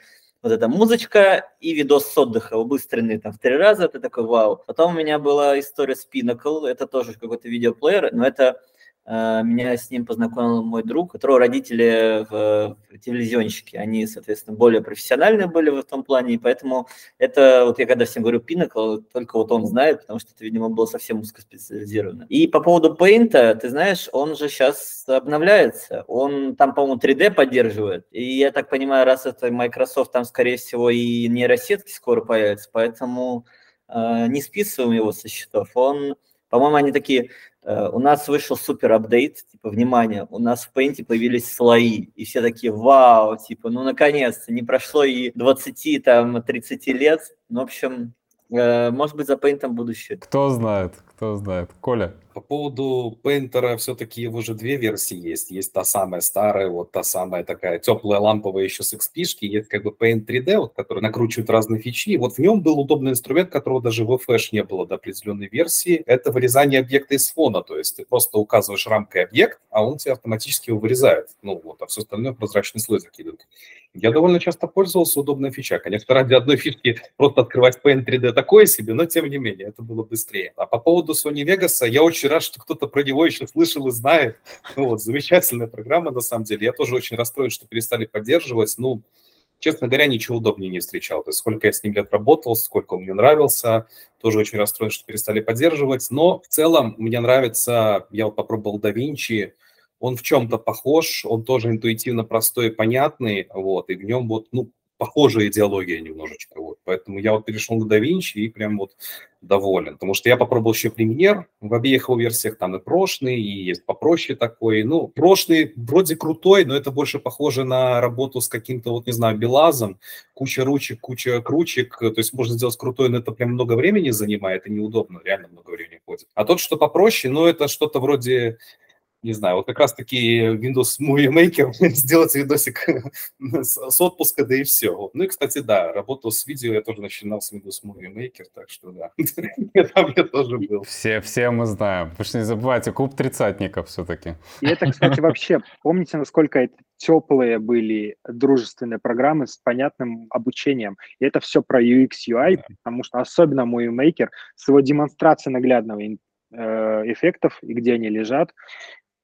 вот эта музычка и видос с отдыха, убыстренный там в три раза, ты такой вау. Потом у меня была история с Pinnacle, это тоже какой-то видеоплеер, но это меня с ним познакомил мой друг, которого родители в, телевизионщики. Они, соответственно, более профессиональные были в этом плане, и поэтому это, вот я когда всем говорю Pinnacle, только вот он знает, потому что это, видимо, было совсем узкоспециализировано. И по поводу Paint, ты знаешь, он же сейчас обновляется. Он там, по-моему, 3D поддерживает. И я так понимаю, раз это Microsoft, там, скорее всего, и нейросетки скоро появятся, поэтому э, не списываем его со счетов. Он, по-моему, они такие Э, у нас вышел супер апдейт, типа, внимание, у нас в Paint появились слои, и все такие, вау, типа, ну, наконец-то, не прошло и 20, там, 30 лет, ну, в общем, э, может быть, за Paint будущее. Кто знает, кто знает. Коля? По поводу Painter все-таки его же две версии есть. Есть та самая старая, вот та самая такая теплая ламповая еще с XP, есть как бы Paint 3D, вот, который накручивает разные фичи. Вот в нем был удобный инструмент, которого даже в Flash не было до определенной версии. Это вырезание объекта из фона, то есть ты просто указываешь рамкой объект, а он тебе автоматически его вырезает. Ну вот, а все остальное прозрачный слой закидывает. Я довольно часто пользовался удобной фича. Конечно, ради одной фишки просто открывать Paint 3D такое себе, но тем не менее, это было быстрее. А по поводу Sony Vegas, я очень рад, что кто-то про него еще слышал и знает. Ну вот, замечательная программа, на самом деле. Я тоже очень расстроен, что перестали поддерживать. Ну, честно говоря, ничего удобнее не встречал. То есть сколько я с ним лет работал, сколько он мне нравился, тоже очень расстроен, что перестали поддерживать. Но в целом мне нравится, я вот попробовал DaVinci, он в чем-то похож, он тоже интуитивно простой и понятный, вот, и в нем вот, ну, похожая идеология немножечко, вот, поэтому я вот перешел на DaVinci и прям вот доволен, потому что я попробовал еще премьер в обеих его версиях, там и прошлый, и есть попроще такой, ну, прошлый вроде крутой, но это больше похоже на работу с каким-то, вот, не знаю, Белазом, куча ручек, куча кручек, то есть можно сделать крутой, но это прям много времени занимает и неудобно, реально много времени ходит. А тот, что попроще, ну, это что-то вроде не знаю, вот как раз-таки Windows Movie Maker сделать видосик с, отпуска, да и все. Ну и, кстати, да, работал с видео, я тоже начинал с Windows Movie Maker, так что да, там я тоже был. Все, все мы знаем, потому что не забывайте, клуб тридцатников все-таки. И это, кстати, вообще, помните, насколько это теплые были дружественные программы с понятным обучением. И это все про UX, UI, потому что особенно Movie Maker с его демонстрацией наглядного э, эффектов и где они лежат,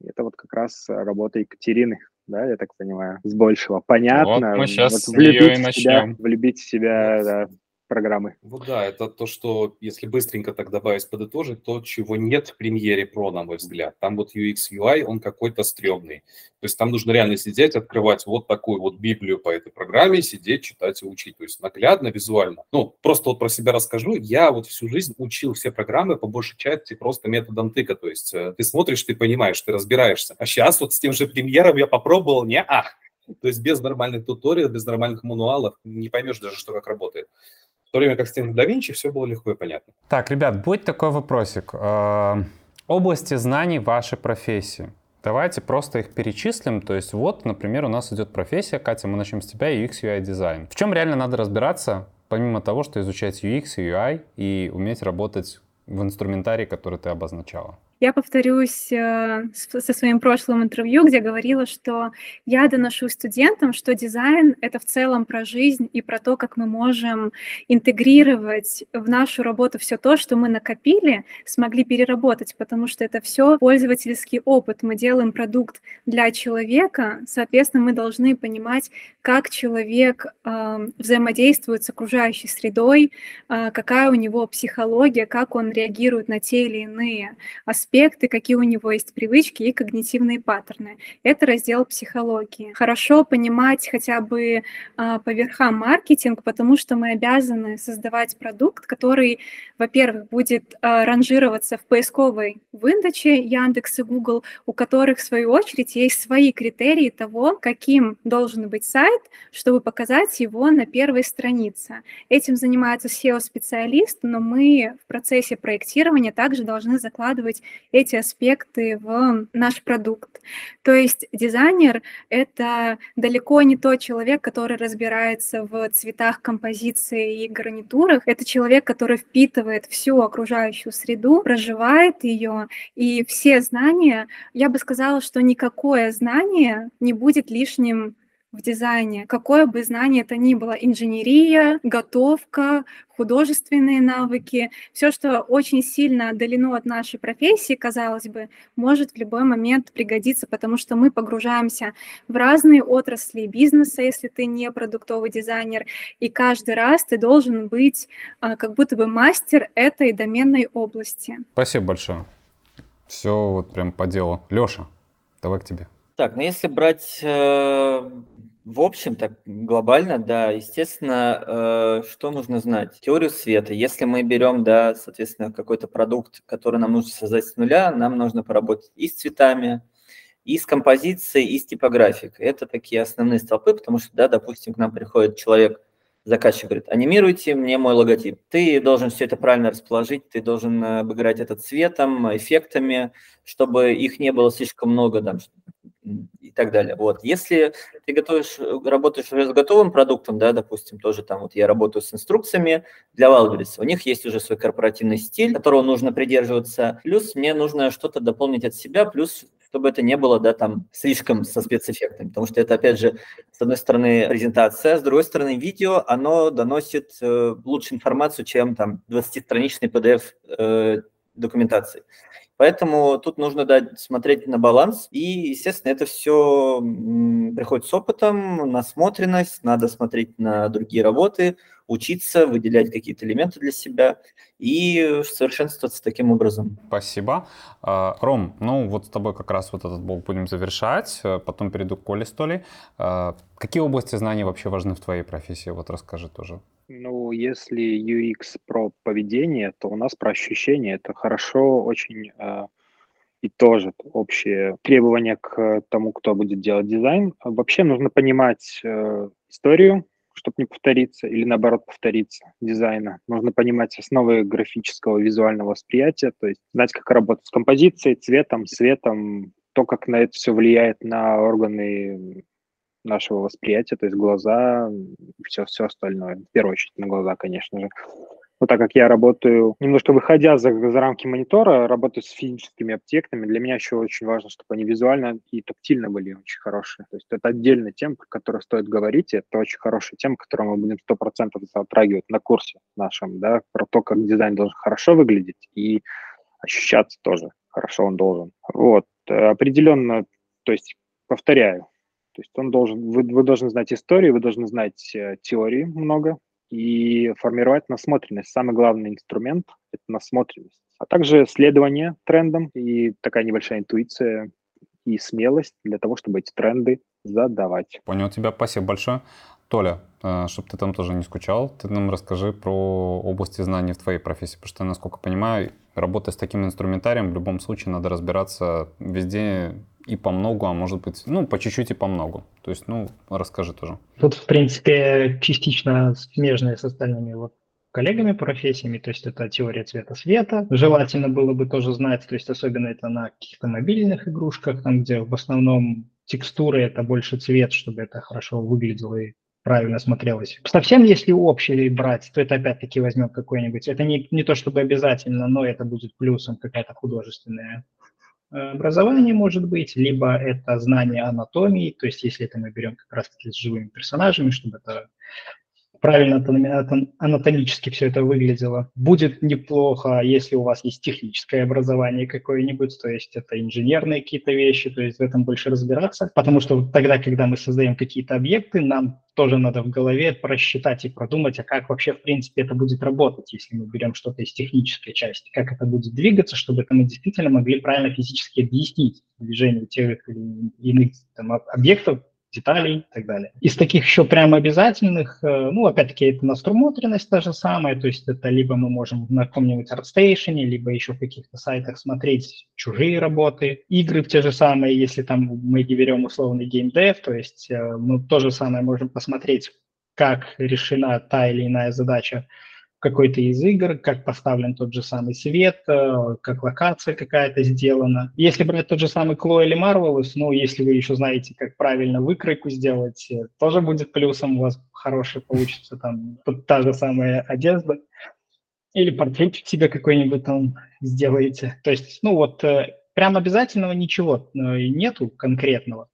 это вот как раз э, работа Екатерины, да, я так понимаю, с большего. Понятно. Вот мы сейчас вот влюбить, в себя, влюбить в себя, да, программы. Вот да, это то, что, если быстренько так добавить, подытожить, то, чего нет в премьере Pro, на мой взгляд. Там вот UX, UI, он какой-то стрёмный. То есть там нужно реально сидеть, открывать вот такую вот библию по этой программе, сидеть, читать и учить. То есть наглядно, визуально. Ну, просто вот про себя расскажу. Я вот всю жизнь учил все программы по большей части просто методом тыка. То есть э, ты смотришь, ты понимаешь, ты разбираешься. А сейчас вот с тем же премьером я попробовал, не а. То есть без нормальных туториалов, без нормальных мануалов не поймешь даже, что как работает. В то время как с тем да Винчи все было легко и понятно. Так, ребят, будет такой вопросик. Э, области знаний вашей профессии. Давайте просто их перечислим. То есть вот, например, у нас идет профессия, Катя, мы начнем с тебя, UX, UI дизайн. В чем реально надо разбираться, помимо того, что изучать UX и UI и уметь работать в инструментарии, который ты обозначала? Я повторюсь э, со своим прошлым интервью, где говорила, что я доношу студентам, что дизайн — это в целом про жизнь и про то, как мы можем интегрировать в нашу работу все то, что мы накопили, смогли переработать, потому что это все пользовательский опыт. Мы делаем продукт для человека, соответственно, мы должны понимать, как человек э, взаимодействует с окружающей средой, э, какая у него психология, как он реагирует на те или иные аспекты аспекты, какие у него есть привычки и когнитивные паттерны. Это раздел психологии. Хорошо понимать хотя бы а, по верхам маркетинг, потому что мы обязаны создавать продукт, который, во-первых, будет а, ранжироваться в поисковой выдаче Яндекс и Google, у которых, в свою очередь, есть свои критерии того, каким должен быть сайт, чтобы показать его на первой странице. Этим занимается SEO-специалист, но мы в процессе проектирования также должны закладывать эти аспекты в наш продукт. То есть дизайнер — это далеко не тот человек, который разбирается в цветах композиции и гарнитурах. Это человек, который впитывает всю окружающую среду, проживает ее, и все знания, я бы сказала, что никакое знание не будет лишним в дизайне, какое бы знание это ни было, инженерия, готовка, художественные навыки, все, что очень сильно отдалено от нашей профессии, казалось бы, может в любой момент пригодиться, потому что мы погружаемся в разные отрасли бизнеса, если ты не продуктовый дизайнер, и каждый раз ты должен быть а, как будто бы мастер этой доменной области. Спасибо большое. Все вот прям по делу. Леша, давай к тебе. Так, ну если брать э, в общем, так глобально, да, естественно, э, что нужно знать? Теорию света. Если мы берем, да, соответственно, какой-то продукт, который нам нужно создать с нуля, нам нужно поработать и с цветами, и с композицией, и с типографикой. Это такие основные столпы, потому что, да, допустим, к нам приходит человек, заказчик говорит, анимируйте мне мой логотип. Ты должен все это правильно расположить, ты должен э, обыграть это цветом, эффектами, чтобы их не было слишком много, там, и так далее. Вот. Если ты готовишь, работаешь уже с готовым продуктом, да, допустим, тоже там вот я работаю с инструкциями для Wildberries, у них есть уже свой корпоративный стиль, которого нужно придерживаться, плюс мне нужно что-то дополнить от себя, плюс чтобы это не было, да, там, слишком со спецэффектами, потому что это, опять же, с одной стороны, презентация, с другой стороны, видео, оно доносит э, лучше информацию, чем, там, 20-страничный PDF э, документации. Поэтому тут нужно дать, смотреть на баланс. И, естественно, это все приходит с опытом, насмотренность, надо смотреть на другие работы, учиться, выделять какие-то элементы для себя и совершенствоваться таким образом. Спасибо. А, Ром, ну вот с тобой как раз вот этот блок будем завершать, э, потом перейду к Коле Столи. А, какие области знаний вообще важны в твоей профессии? Вот расскажи тоже. Ну, если UX про поведение, то у нас про ощущения. Это хорошо очень э, и тоже общие требования к тому, кто будет делать дизайн. Вообще нужно понимать э, историю, чтобы не повториться, или наоборот повториться дизайна. Нужно понимать основы графического визуального восприятия, то есть знать, как работать с композицией, цветом, светом, то, как на это все влияет на органы нашего восприятия, то есть глаза все, все остальное. В первую очередь на глаза, конечно же. Но так как я работаю, немножко выходя за, за рамки монитора, работаю с физическими объектами, для меня еще очень важно, чтобы они визуально и тактильно были очень хорошие. То есть это отдельная тема, про которую стоит говорить, это очень хорошая тема, которую мы будем 100% затрагивать на курсе нашем, да, про то, как дизайн должен хорошо выглядеть и ощущаться тоже хорошо он должен. Вот, определенно, то есть повторяю, то есть он должен, вы, вы должны знать историю, вы должны знать э, теории много и формировать насмотренность. Самый главный инструмент – это насмотренность. А также следование трендам и такая небольшая интуиция и смелость для того, чтобы эти тренды задавать. Понял тебя, спасибо большое. Толя, э, чтобы ты там тоже не скучал, ты нам расскажи про области знаний в твоей профессии, потому что, насколько понимаю, работая с таким инструментарием, в любом случае надо разбираться везде и по многу, а может быть, ну, по чуть-чуть и по многу. То есть, ну, расскажи тоже. Тут, в принципе, частично смежные с остальными вот коллегами профессиями, то есть это теория цвета света. Желательно было бы тоже знать, то есть особенно это на каких-то мобильных игрушках, там, где в основном текстуры это больше цвет, чтобы это хорошо выглядело и правильно смотрелось. Совсем если общий брать, то это опять-таки возьмем какой-нибудь. Это не, не то чтобы обязательно, но это будет плюсом какая-то художественная образование может быть, либо это знание анатомии, то есть если это мы берем как раз-таки с живыми персонажами, чтобы это правильно анатомически все это выглядело. Будет неплохо, если у вас есть техническое образование какое-нибудь, то есть это инженерные какие-то вещи, то есть в этом больше разбираться, потому что тогда, когда мы создаем какие-то объекты, нам тоже надо в голове просчитать и продумать, а как вообще, в принципе, это будет работать, если мы берем что-то из технической части, как это будет двигаться, чтобы это мы действительно могли правильно физически объяснить движение тех или иных там, объектов деталей и так далее. Из таких еще прямо обязательных, э, ну, опять-таки, это насмотренность та же самая, то есть это либо мы можем на каком-нибудь ArtStation, либо еще в каких-то сайтах смотреть чужие работы, игры те же самые, если там мы берем условный геймдев, то есть э, мы то же самое можем посмотреть, как решена та или иная задача какой-то из игр, как поставлен тот же самый свет, э, как локация какая-то сделана. Если брать тот же самый Кло или Marvelous, ну, если вы еще знаете, как правильно выкройку сделать, э, тоже будет плюсом, у вас хороший получится там та же самая одежда. Или портретик себе какой-нибудь там сделаете. То есть, ну вот, э, прям обязательного ничего нету конкретного.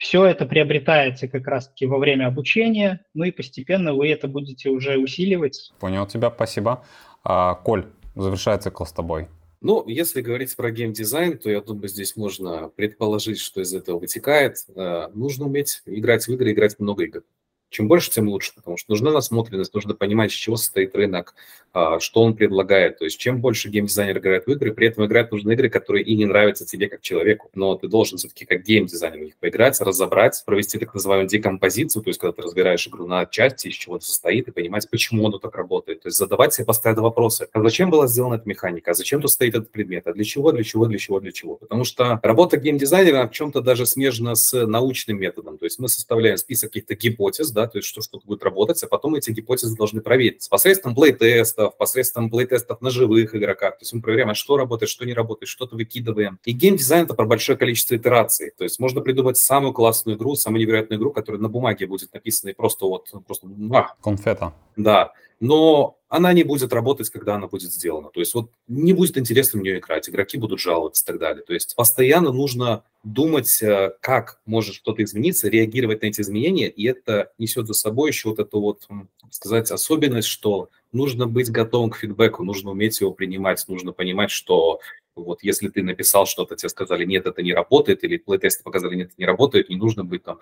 Все это приобретается как раз-таки во время обучения, ну и постепенно вы это будете уже усиливать. Понял тебя, спасибо. А, Коль, завершая цикл с тобой. Ну, если говорить про геймдизайн, то я думаю, здесь можно предположить, что из этого вытекает. Э, нужно уметь играть в игры, играть много игр. Чем больше, тем лучше, потому что нужна насмотренность, нужно понимать, из чего состоит рынок, а, что он предлагает. То есть чем больше геймдизайнер играет в игры, при этом играть нужны игры, которые и не нравятся тебе как человеку. Но ты должен все-таки как геймдизайнер в них поиграть, разобрать, провести так называемую декомпозицию, то есть когда ты разбираешь игру на части, из чего это состоит, и понимать, почему оно так работает. То есть задавать себе постоянно вопросы. А зачем была сделана эта механика? А зачем тут стоит этот предмет? А для чего, для чего, для чего, для чего? Потому что работа геймдизайнера в чем-то даже смежна с научным методом. То есть мы составляем список каких-то гипотез, да, то есть что что-то будет работать, а потом эти гипотезы должны проверить посредством плей-тестов, посредством плей-тестов на живых игроках. То есть мы проверяем, а что работает, что не работает, что-то выкидываем. И геймдизайн – это про большое количество итераций. То есть можно придумать самую классную игру, самую невероятную игру, которая на бумаге будет написана и просто вот... Просто, а, Конфета. Да но она не будет работать, когда она будет сделана. То есть вот не будет интересно в нее играть, игроки будут жаловаться и так далее. То есть постоянно нужно думать, э, как может что-то измениться, реагировать на эти изменения, и это несет за собой еще вот эту вот, сказать, особенность, что нужно быть готовым к фидбэку, нужно уметь его принимать, нужно понимать, что вот если ты написал что-то, тебе сказали, нет, это не работает, или плейтесты показали, нет, это не работает, не нужно быть там,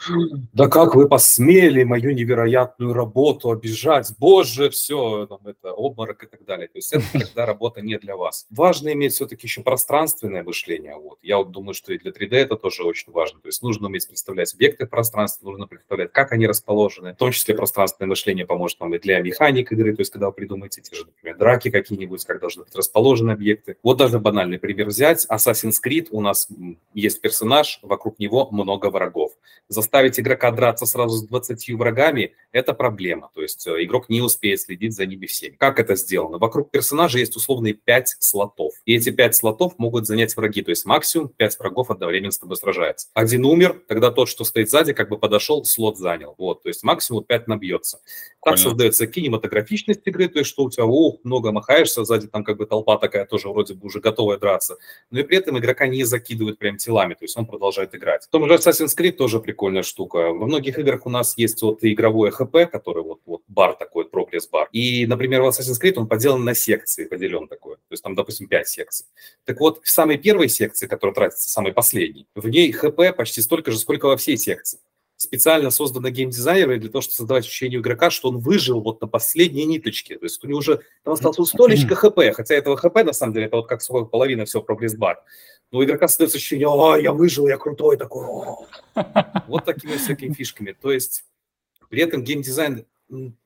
да как вы посмели мою невероятную работу обижать, боже, все, там, это обморок и так далее. То есть это когда работа не для вас. Важно иметь все-таки еще пространственное мышление. Вот. Я вот думаю, что и для 3D это тоже очень важно. То есть нужно уметь представлять объекты пространства, нужно представлять, как они расположены. В том числе пространственное мышление поможет вам и для механик игры, то есть когда вы придумаете те же, например, драки какие-нибудь, как должны быть расположены объекты. Вот даже банальный пример взять. Assassin's Creed у нас есть персонаж, вокруг него много врагов. Заставить игрока драться сразу с 20 врагами – это проблема. То есть э, игрок не успеет следить за ними всеми. Как это сделано? Вокруг персонажа есть условные 5 слотов. И эти 5 слотов могут занять враги. То есть максимум 5 врагов одновременно с тобой сражается. Один умер, тогда тот, что стоит сзади, как бы подошел, слот занял. Вот, то есть максимум 5 набьется. Так Понятно. создается кинематографичность игры, то есть что у тебя, о, много махаешься, сзади там как бы толпа такая тоже вроде бы уже готовая драться, но и при этом игрока не закидывают прям телами, то есть он продолжает играть. В том же Assassin's Creed тоже прикольная штука. Во многих играх у нас есть вот игровое ХП, который вот, вот бар такой, прогресс-бар. И, например, в Assassin's Creed он поделан на секции, поделен такой. То есть там, допустим, 5 секций. Так вот, в самой первой секции, которая тратится, самой последней, в ней ХП почти столько же, сколько во всей секции специально создана геймдизайнерами для того, чтобы создавать ощущение игрока, что он выжил вот на последней ниточке. То есть у него уже там осталось столечко хп, хотя этого хп, на самом деле, это вот как половина всего прогресс-бар. Но у игрока остается ощущение, о, я выжил, я крутой такой. Вот такими всякими фишками. То есть при этом геймдизайн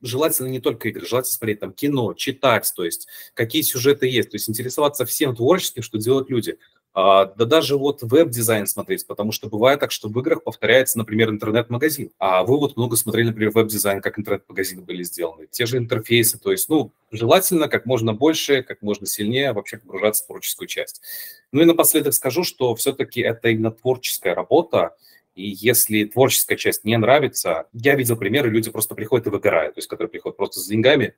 желательно не только игры, желательно смотреть там кино, читать, то есть какие сюжеты есть, то есть интересоваться всем творческим, что делают люди. А, да даже вот веб-дизайн смотреть, потому что бывает так, что в играх повторяется, например, интернет-магазин. А вы вот много смотрели, например, веб-дизайн, как интернет-магазины были сделаны. Те же интерфейсы, то есть, ну, желательно как можно больше, как можно сильнее вообще погружаться в творческую часть. Ну и напоследок скажу, что все-таки это именно творческая работа, и если творческая часть не нравится, я видел примеры, люди просто приходят и выгорают, то есть которые приходят просто с деньгами,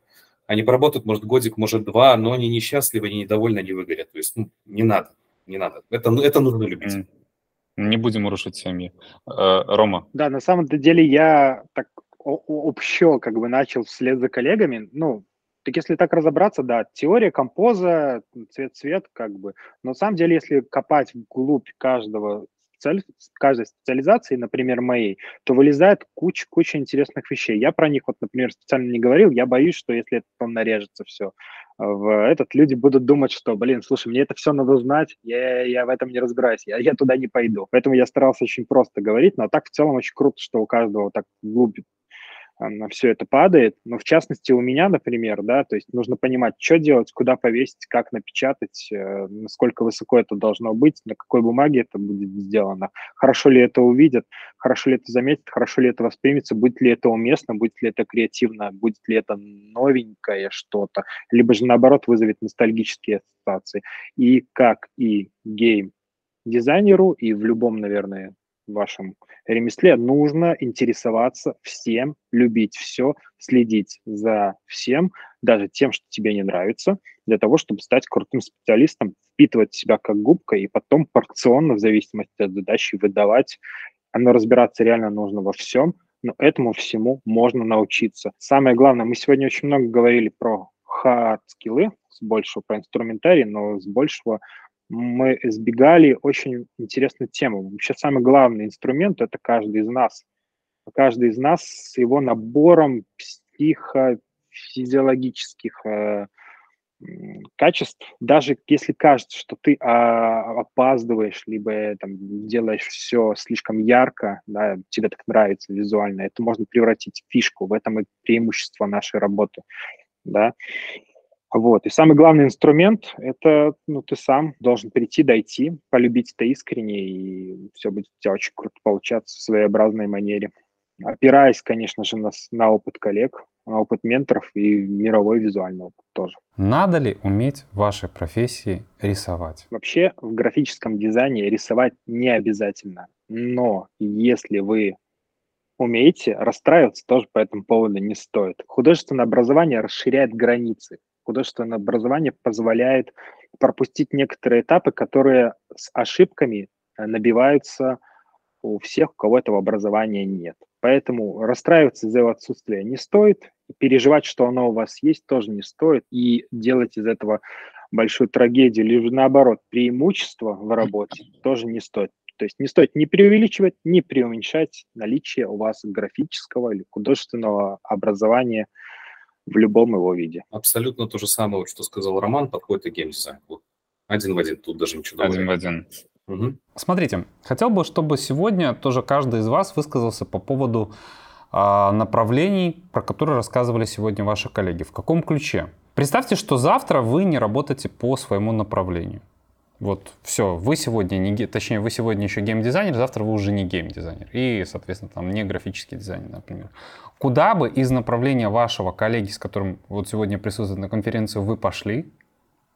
они поработают, может, годик, может, два, но они несчастливы, они недовольны, они выгорят. То есть, ну, не надо не надо. Это, ну, это нужно любить. Не будем рушить семьи. Э, Рома. Да, на самом деле я так общо как бы начал вслед за коллегами. Ну, так если так разобраться, да, теория композа, цвет-цвет, как бы. Но на самом деле, если копать вглубь каждого каждой специализации, например, моей, то вылезает куча, куча интересных вещей. Я про них вот, например, специально не говорил, я боюсь, что если это потом нарежется все в этот, люди будут думать, что, блин, слушай, мне это все надо знать, я, я в этом не разбираюсь, я, я туда не пойду. Поэтому я старался очень просто говорить, но так в целом очень круто, что у каждого так глубь на все это падает. Но в частности у меня, например, да, то есть нужно понимать, что делать, куда повесить, как напечатать, э, насколько высоко это должно быть, на какой бумаге это будет сделано, хорошо ли это увидят, хорошо ли это заметят, хорошо ли это воспримется, будет ли это уместно, будет ли это креативно, будет ли это новенькое что-то, либо же наоборот вызовет ностальгические ассоциации. И как и гейм дизайнеру, и в любом, наверное, вашем ремесле нужно интересоваться всем, любить все, следить за всем, даже тем, что тебе не нравится, для того, чтобы стать крутым специалистом, впитывать себя как губка и потом порционно, в зависимости от задачи, выдавать оно разбираться реально нужно во всем, но этому всему можно научиться. Самое главное, мы сегодня очень много говорили про hard скиллы, с большего про инструментарий, но с большего мы избегали очень интересную тему. Вообще самый главный инструмент – это каждый из нас. Каждый из нас с его набором психофизиологических э, качеств, даже если кажется, что ты а, опаздываешь, либо э, там, делаешь все слишком ярко, да, тебе так нравится визуально, это можно превратить в фишку, в этом и преимущество нашей работы, да. Вот. И самый главный инструмент – это ну, ты сам должен прийти, дойти, полюбить это искренне, и все будет у тебя очень круто получаться в своеобразной манере. Опираясь, конечно же, на, на опыт коллег, на опыт менторов и мировой визуальный опыт тоже. Надо ли уметь в вашей профессии рисовать? Вообще в графическом дизайне рисовать не обязательно. Но если вы умеете, расстраиваться тоже по этому поводу не стоит. Художественное образование расширяет границы. Художественное образование позволяет пропустить некоторые этапы, которые с ошибками э, набиваются у всех, у кого этого образования нет. Поэтому расстраиваться из-за его отсутствия не стоит, переживать, что оно у вас есть, тоже не стоит, и делать из этого большую трагедию, либо наоборот, преимущество в работе тоже не стоит. То есть не стоит ни преувеличивать, ни преуменьшать наличие у вас графического или художественного образования в любом его виде. Абсолютно то же самое, что сказал Роман, подходит и геймдизайн. Вот. Один в один, тут даже ничего Один в один. Угу. Смотрите, хотел бы, чтобы сегодня тоже каждый из вас высказался по поводу э, направлений, про которые рассказывали сегодня ваши коллеги. В каком ключе? Представьте, что завтра вы не работаете по своему направлению. Вот, все, вы сегодня не, точнее, вы сегодня еще геймдизайнер, завтра вы уже не геймдизайнер. И, соответственно, там не графический дизайнер, например. Куда бы из направления вашего коллеги, с которым вот сегодня присутствует на конференции, вы пошли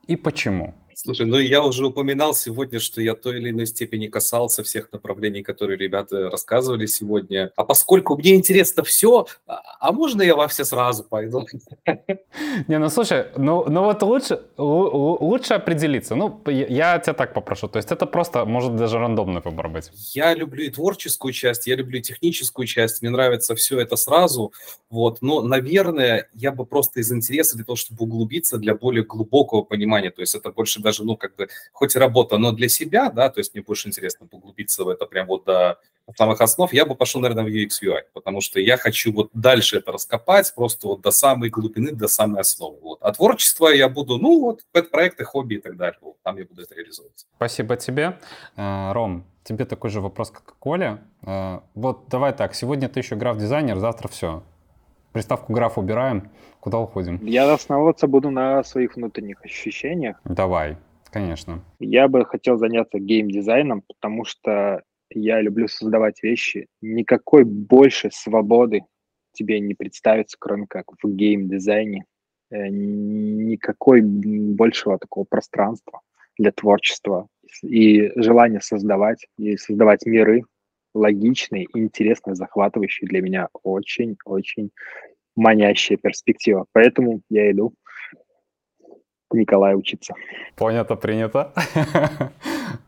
и почему? Слушай, ну я уже упоминал сегодня, что я той или иной степени касался всех направлений, которые ребята рассказывали сегодня. А поскольку мне интересно все, а, а можно я во все сразу пойду? Не, ну слушай, ну, ну вот лучше, лучше определиться. Ну, я тебя так попрошу. То есть это просто, может, даже рандомный выбор быть. Я люблю и творческую часть, я люблю и техническую часть. Мне нравится все это сразу. Вот. Но, наверное, я бы просто из интереса для того, чтобы углубиться для более глубокого понимания. То есть это больше даже, ну, как бы, хоть работа, но для себя, да, то есть мне больше интересно поглубиться в это прям вот до самых основ, я бы пошел, наверное, в UX UI, потому что я хочу вот дальше это раскопать, просто вот до самой глубины, до самой основы. Вот. А творчество я буду, ну, вот, проекты, хобби и так далее, вот, там я буду это реализовывать. Спасибо тебе. Э, Ром, тебе такой же вопрос, как и Коля. Э, вот давай так, сегодня ты еще граф-дизайнер, завтра все. Приставку граф убираем, куда уходим? Я основываться буду на своих внутренних ощущениях. Давай. Конечно. Я бы хотел заняться геймдизайном, потому что я люблю создавать вещи. Никакой больше свободы тебе не представится, кроме как в геймдизайне. Э, никакой большего такого пространства для творчества и желания создавать, и создавать миры логичные, интересные, захватывающие для меня очень-очень манящая перспектива. Поэтому я иду к Николаю учиться. Понято, принято.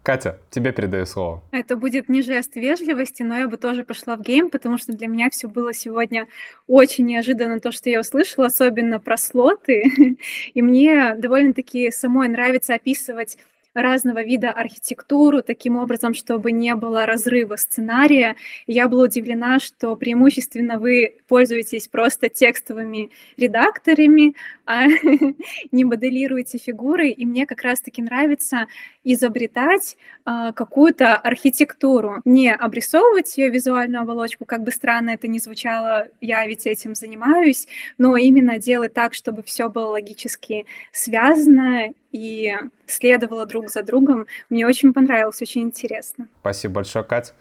Катя, тебе передаю слово. Это будет не жест вежливости, но я бы тоже пошла в гейм, потому что для меня все было сегодня очень неожиданно, то, что я услышала, особенно про слоты. И мне довольно-таки самой нравится описывать разного вида архитектуру таким образом, чтобы не было разрыва сценария. Я была удивлена, что преимущественно вы пользуетесь просто текстовыми редакторами, а не моделируете фигуры, и мне как раз-таки нравится изобретать э, какую-то архитектуру, не обрисовывать ее визуальную оболочку, как бы странно это ни звучало, я ведь этим занимаюсь, но именно делать так, чтобы все было логически связано и следовало друг за другом. Мне очень понравилось, очень интересно. Спасибо большое, Кать.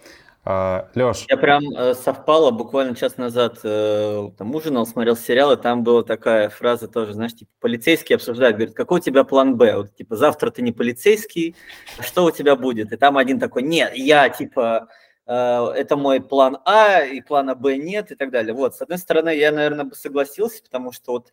А, Леш. Я прям э, совпало, буквально час назад э, там ужинал, смотрел сериал, и там была такая фраза тоже, знаешь, типа, полицейский обсуждает, говорит, какой у тебя план Б? Вот, типа, завтра ты не полицейский, что у тебя будет? И там один такой, нет, я, типа, э, это мой план А, и плана Б нет, и так далее. Вот, с одной стороны, я, наверное, бы согласился, потому что вот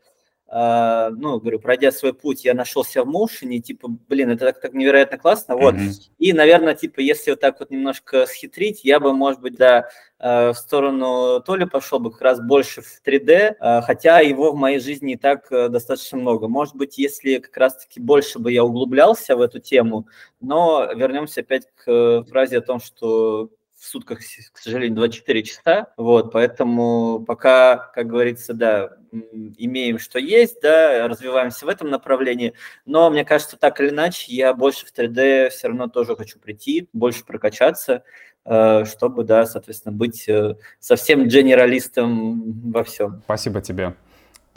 Uh, ну, говорю, пройдя свой путь, я нашел себя в моушене, типа, блин, это так, так невероятно классно, вот. Mm-hmm. И, наверное, типа, если вот так вот немножко схитрить, я бы, может быть, да, uh, в сторону Толи пошел бы как раз больше в 3D, uh, хотя его в моей жизни и так достаточно много. Может быть, если как раз-таки больше бы я углублялся в эту тему, но вернемся опять к фразе о том, что сутках, к сожалению, 24 часа, вот, поэтому пока, как говорится, да, имеем, что есть, да, развиваемся в этом направлении, но мне кажется, так или иначе, я больше в 3D все равно тоже хочу прийти, больше прокачаться, э, чтобы, да, соответственно, быть э, совсем генералистом во всем. Спасибо тебе.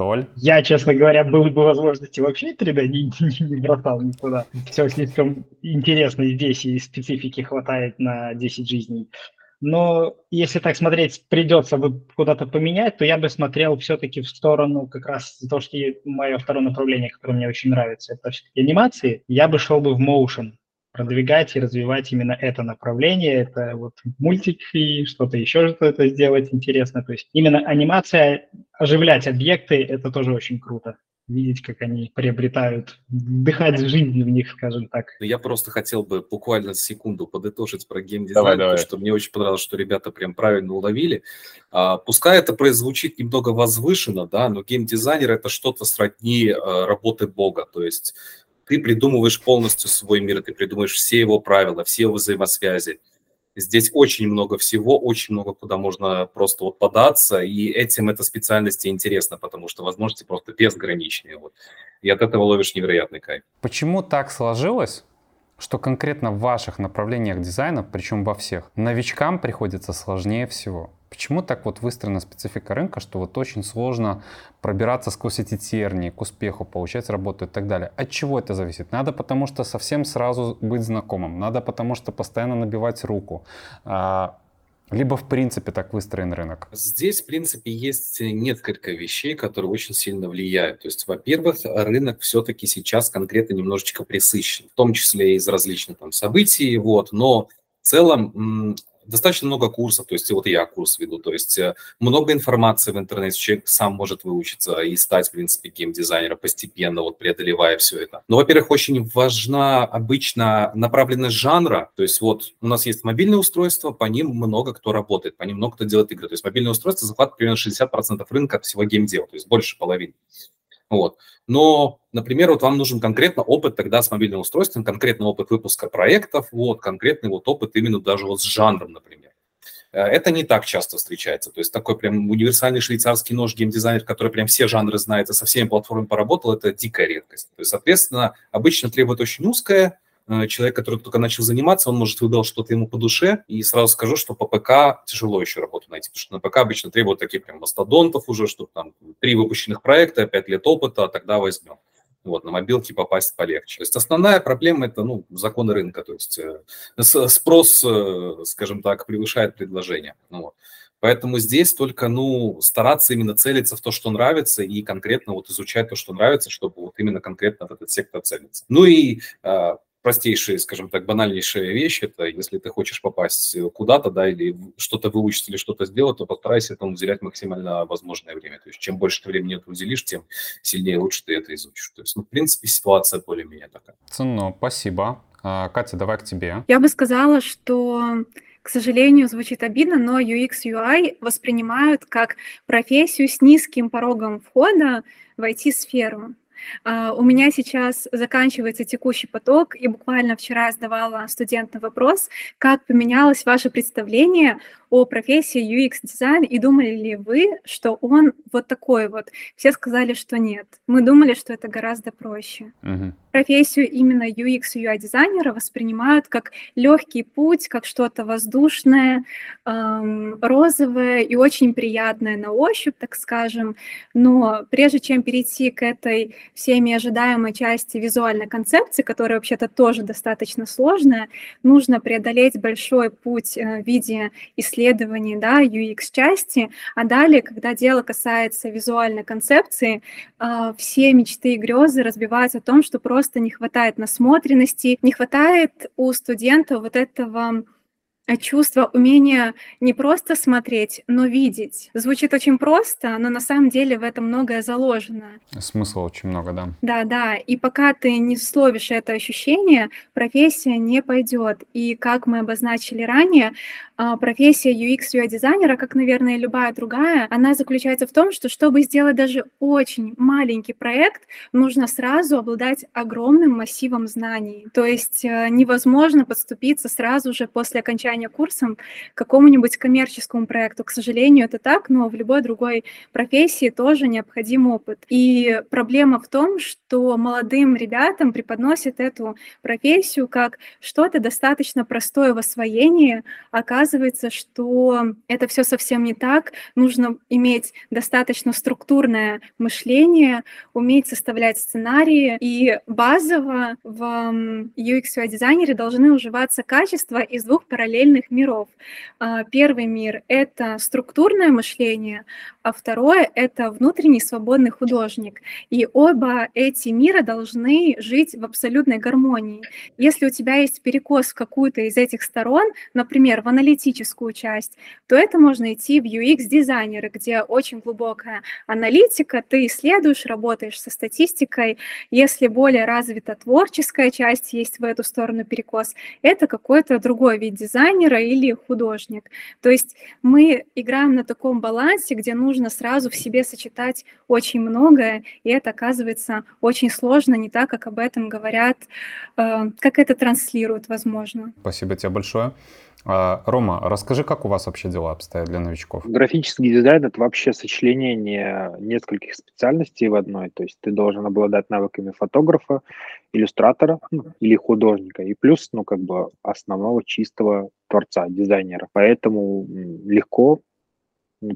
Толь? Я, честно говоря, был бы возможности вообще 3D не, не, не бросал никуда. Все слишком интересно здесь, и специфики хватает на 10 жизней. Но если так смотреть, придется бы куда-то поменять, то я бы смотрел все-таки в сторону как раз то, что мое второе направление, которое мне очень нравится, это все-таки анимации. Я бы шел бы в motion, продвигать и развивать именно это направление. Это вот мультик и что-то еще что-то сделать интересно. То есть именно анимация, оживлять объекты, это тоже очень круто видеть, как они приобретают, дыхать жизнь в них, скажем так. Ну, я просто хотел бы буквально секунду подытожить про геймдизайн, давай, потому давай. что мне очень понравилось, что ребята прям правильно уловили. А, пускай это прозвучит немного возвышенно, да, но геймдизайнер это что-то сродни а, работы бога, то есть ты придумываешь полностью свой мир, ты придумываешь все его правила, все его взаимосвязи. Здесь очень много всего, очень много куда можно просто вот податься, и этим эта специальность интересна, потому что возможности просто безграничные. Вот. И от этого ловишь невероятный кайф. Почему так сложилось, что конкретно в ваших направлениях дизайна, причем во всех, новичкам приходится сложнее всего? Почему так вот выстроена специфика рынка, что вот очень сложно пробираться сквозь эти тернии к успеху, получать работу и так далее? От чего это зависит? Надо потому что совсем сразу быть знакомым, надо потому что постоянно набивать руку, а, либо в принципе так выстроен рынок? Здесь, в принципе, есть несколько вещей, которые очень сильно влияют. То есть, во-первых, рынок все-таки сейчас конкретно немножечко присыщен, в том числе из различных там событий, вот, но в целом достаточно много курсов, то есть вот я курс веду, то есть э, много информации в интернете, человек сам может выучиться и стать, в принципе, геймдизайнером постепенно, вот преодолевая все это. Но, во-первых, очень важна обычно направленность жанра, то есть вот у нас есть мобильные устройства, по ним много кто работает, по ним много кто делает игры, то есть мобильные устройства захватывают примерно 60% рынка всего геймдела, то есть больше половины. Вот. Но, например, вот вам нужен конкретно опыт тогда с мобильным устройством, конкретный опыт выпуска проектов, вот, конкретный вот опыт именно даже вот с жанром, например. Э, это не так часто встречается. То есть такой прям универсальный швейцарский нож геймдизайнер, который прям все жанры знает и со всеми платформами поработал, это дикая редкость. То есть, соответственно, обычно требует очень узкое, человек, который только начал заниматься, он, может, выбрал что-то ему по душе, и сразу скажу, что по ПК тяжело еще работу найти, потому что на ПК обычно требуют таких прям мастодонтов уже, чтобы там три выпущенных проекта, пять лет опыта, а тогда возьмем. Вот, на мобилке попасть полегче. То есть основная проблема – это ну, законы рынка, то есть э, спрос, э, скажем так, превышает предложение. Ну, вот. Поэтому здесь только, ну, стараться именно целиться в то, что нравится, и конкретно вот изучать то, что нравится, чтобы вот именно конкретно в этот сектор целиться. Ну и простейшие, скажем так, банальнейшая вещь, это если ты хочешь попасть куда-то, да, или что-то выучить, или что-то сделать, то постарайся этому уделять максимально возможное время. То есть чем больше ты времени это уделишь, тем сильнее лучше ты это изучишь. То есть, ну, в принципе, ситуация более-менее такая. Ценно, спасибо. А, Катя, давай к тебе. Я бы сказала, что к сожалению, звучит обидно, но UX, UI воспринимают как профессию с низким порогом входа в IT-сферу. Uh, у меня сейчас заканчивается текущий поток, и буквально вчера я задавала студентам вопрос, как поменялось ваше представление о профессии UX-дизайн, и думали ли вы, что он вот такой вот? Все сказали, что нет. Мы думали, что это гораздо проще. Uh-huh. Профессию именно UX UI-дизайнера воспринимают как легкий путь, как что-то воздушное, эм, розовое и очень приятное на ощупь, так скажем. Но прежде чем перейти к этой всеми ожидаемой части визуальной концепции, которая вообще-то тоже достаточно сложная, нужно преодолеть большой путь э, в виде исследований да, UX-части, а далее, когда дело касается визуальной концепции, а, все мечты и грезы разбиваются о том, что просто не хватает насмотренности, не хватает у студента вот этого чувство, умение не просто смотреть, но видеть. Звучит очень просто, но на самом деле в этом многое заложено. Смысла очень много, да. Да, да. И пока ты не словишь это ощущение, профессия не пойдет. И как мы обозначили ранее, а, профессия UX UI дизайнера, как, наверное, любая другая, она заключается в том, что чтобы сделать даже очень маленький проект, нужно сразу обладать огромным массивом знаний. То есть э, невозможно подступиться сразу же после окончания курса к какому-нибудь коммерческому проекту. К сожалению, это так, но в любой другой профессии тоже необходим опыт. И проблема в том, что молодым ребятам преподносят эту профессию как что-то достаточно простое в освоении, оказывается, что это все совсем не так. Нужно иметь достаточно структурное мышление, уметь составлять сценарии. И базово в UX UI дизайнере должны уживаться качества из двух параллельных миров. А, первый мир — это структурное мышление, а второе — это внутренний свободный художник. И оба эти мира должны жить в абсолютной гармонии. Если у тебя есть перекос в какую-то из этих сторон, например, в аналитическую часть, то это можно идти в UX-дизайнеры, где очень глубокая аналитика, ты исследуешь, работаешь со статистикой. Если более развита творческая часть, есть в эту сторону перекос, это какой-то другой вид дизайнера или художник. То есть мы играем на таком балансе, где нужно сразу в себе сочетать очень многое, и это оказывается очень сложно, не так, как об этом говорят, э, как это транслируют, возможно. Спасибо тебе большое. А, Рома, расскажи, как у вас вообще дела обстоят для новичков? Графический дизайн — это вообще сочленение нескольких специальностей в одной. То есть ты должен обладать навыками фотографа, иллюстратора ну, или художника, и плюс, ну, как бы основного чистого творца, дизайнера. Поэтому легко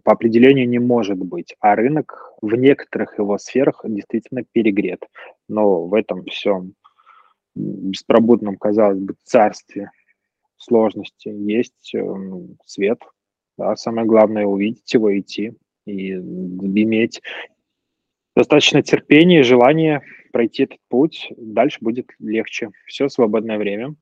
по определению не может быть, а рынок в некоторых его сферах действительно перегрет. Но в этом всем беспробудном, казалось бы, царстве сложности есть э, свет. Да, самое главное увидеть его, идти и иметь достаточно терпения и желания пройти этот путь. Дальше будет легче. Все свободное время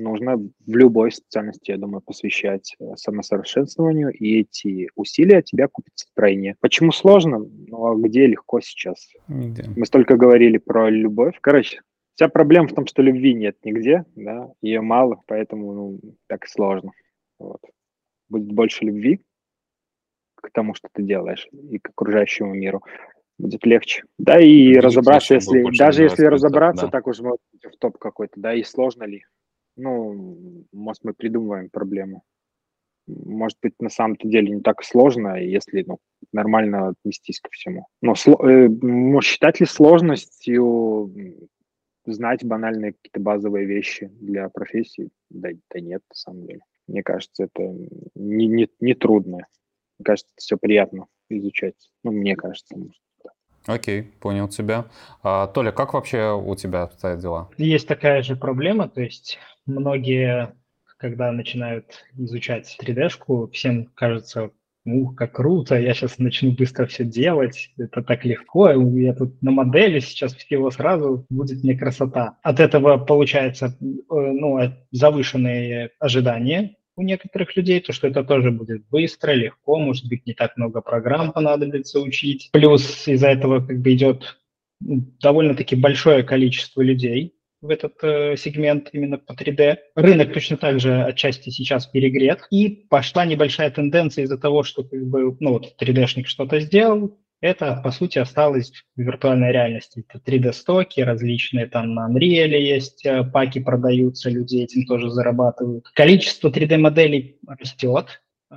нужно в любой специальности, я думаю, посвящать э, самосовершенствованию, и эти усилия тебя купятся втройне. Почему сложно? Ну, а где легко сейчас? Нигде. Мы столько говорили про любовь. Короче, вся проблема в том, что любви нет нигде, да, ее мало, поэтому ну, так и сложно. Вот. Будет больше любви к тому, что ты делаешь, и к окружающему миру будет легче. Да, и будет разобраться, если даже если разобраться, да. так уж в топ какой-то, да, и сложно ли. Ну, может, мы придумываем проблему. Может быть, на самом-то деле не так сложно, если ну, нормально отнестись ко всему. Но э, считать ли сложностью знать банальные какие-то базовые вещи для профессии? Да, да нет, на самом деле. Мне кажется, это не, не, не трудно. Мне кажется, это все приятно изучать. Ну, мне кажется, может. Окей, понял тебя. А, Толя, как вообще у тебя обстоят дела? Есть такая же проблема, то есть многие, когда начинают изучать 3D-шку, всем кажется, ух, как круто, я сейчас начну быстро все делать, это так легко, я тут на модели сейчас всего сразу, будет мне красота. От этого получается э, ну, завышенные ожидания, у некоторых людей, то что это тоже будет быстро, легко, может быть, не так много программ понадобится учить. Плюс из-за этого как бы идет довольно-таки большое количество людей в этот э, сегмент именно по 3D. Рынок точно так же отчасти сейчас перегрет. И пошла небольшая тенденция из-за того, что как бы, ну, вот 3D-шник что-то сделал, это, по сути, осталось в виртуальной реальности. Это 3D-стоки различные, там на Unreal есть э, паки продаются, люди этим тоже зарабатывают. Количество 3D-моделей растет, э,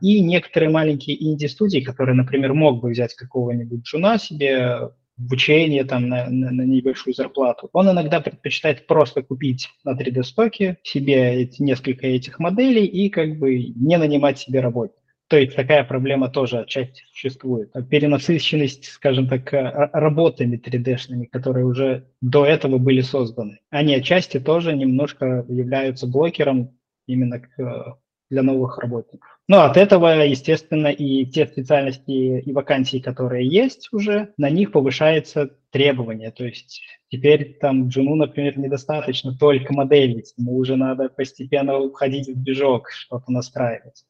и некоторые маленькие инди-студии, которые, например, мог бы взять какого-нибудь джуна себе в учение там, на, на, на небольшую зарплату, он иногда предпочитает просто купить на 3D-стоке себе эти, несколько этих моделей и как бы не нанимать себе работников. То есть такая проблема тоже отчасти существует. Перенасыщенность, скажем так, работами 3D-шными, которые уже до этого были созданы. Они отчасти тоже немножко являются блокером именно к для новых работников. Ну, от этого, естественно, и те специальности и вакансии, которые есть уже, на них повышается требование. То есть теперь там Джуну, например, недостаточно только моделить, ему уже надо постепенно уходить в движок, что-то настраивать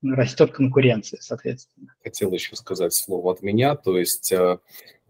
растет конкуренция, соответственно. Хотел еще сказать слово от меня, то есть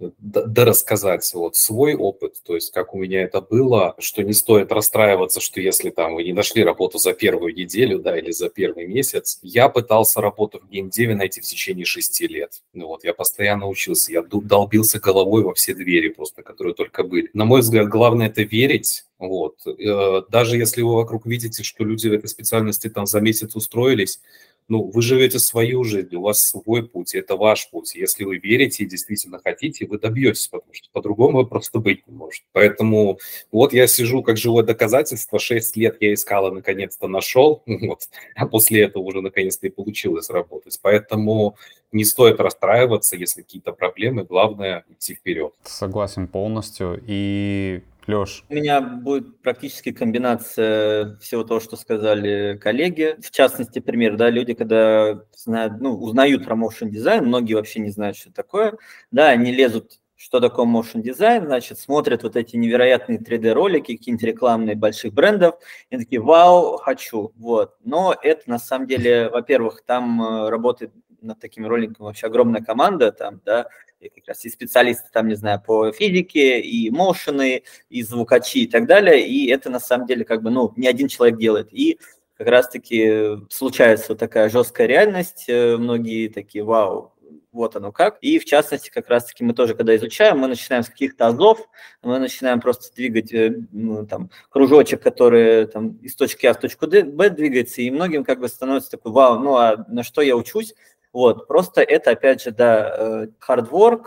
э, да рассказать вот свой опыт, то есть как у меня это было, что не стоит расстраиваться, что если там вы не нашли работу за первую неделю, да, или за первый месяц. Я пытался работу в геймдеве найти в течение шести лет. Ну вот, я постоянно учился, я долбился головой во все двери просто, которые только были. На мой взгляд, главное это верить, вот. Э, даже если вы вокруг видите, что люди в этой специальности там за месяц устроились, ну, вы живете свою жизнь, у вас свой путь, это ваш путь. Если вы верите и действительно хотите, вы добьетесь, потому что по-другому просто быть не может. Поэтому вот я сижу как живое доказательство, 6 лет я искал и наконец-то нашел, вот, а после этого уже наконец-то и получилось работать. Поэтому не стоит расстраиваться, если какие-то проблемы, главное идти вперед. Согласен полностью. И Леш. У меня будет практически комбинация всего того, что сказали коллеги. В частности, пример, да, люди, когда знают, ну, узнают про motion дизайн, многие вообще не знают, что такое, да, они лезут что такое motion дизайн, значит, смотрят вот эти невероятные 3D-ролики, какие-нибудь рекламные больших брендов, и такие, вау, хочу, вот. Но это на самом деле, во-первых, там э, работает над такими роликами вообще огромная команда, там, да, и как раз и специалисты там, не знаю, по физике, и мошены, и звукачи и так далее, и это на самом деле как бы, ну, не один человек делает, и как раз-таки случается вот такая жесткая реальность, э, многие такие, вау, вот оно как. И в частности, как раз-таки мы тоже, когда изучаем, мы начинаем с каких-то азов, мы начинаем просто двигать э, ну, там, кружочек, который там, из точки А в точку Б двигается, и многим как бы становится такой, вау, ну а на что я учусь? Вот, просто это, опять же, да, э, hard work,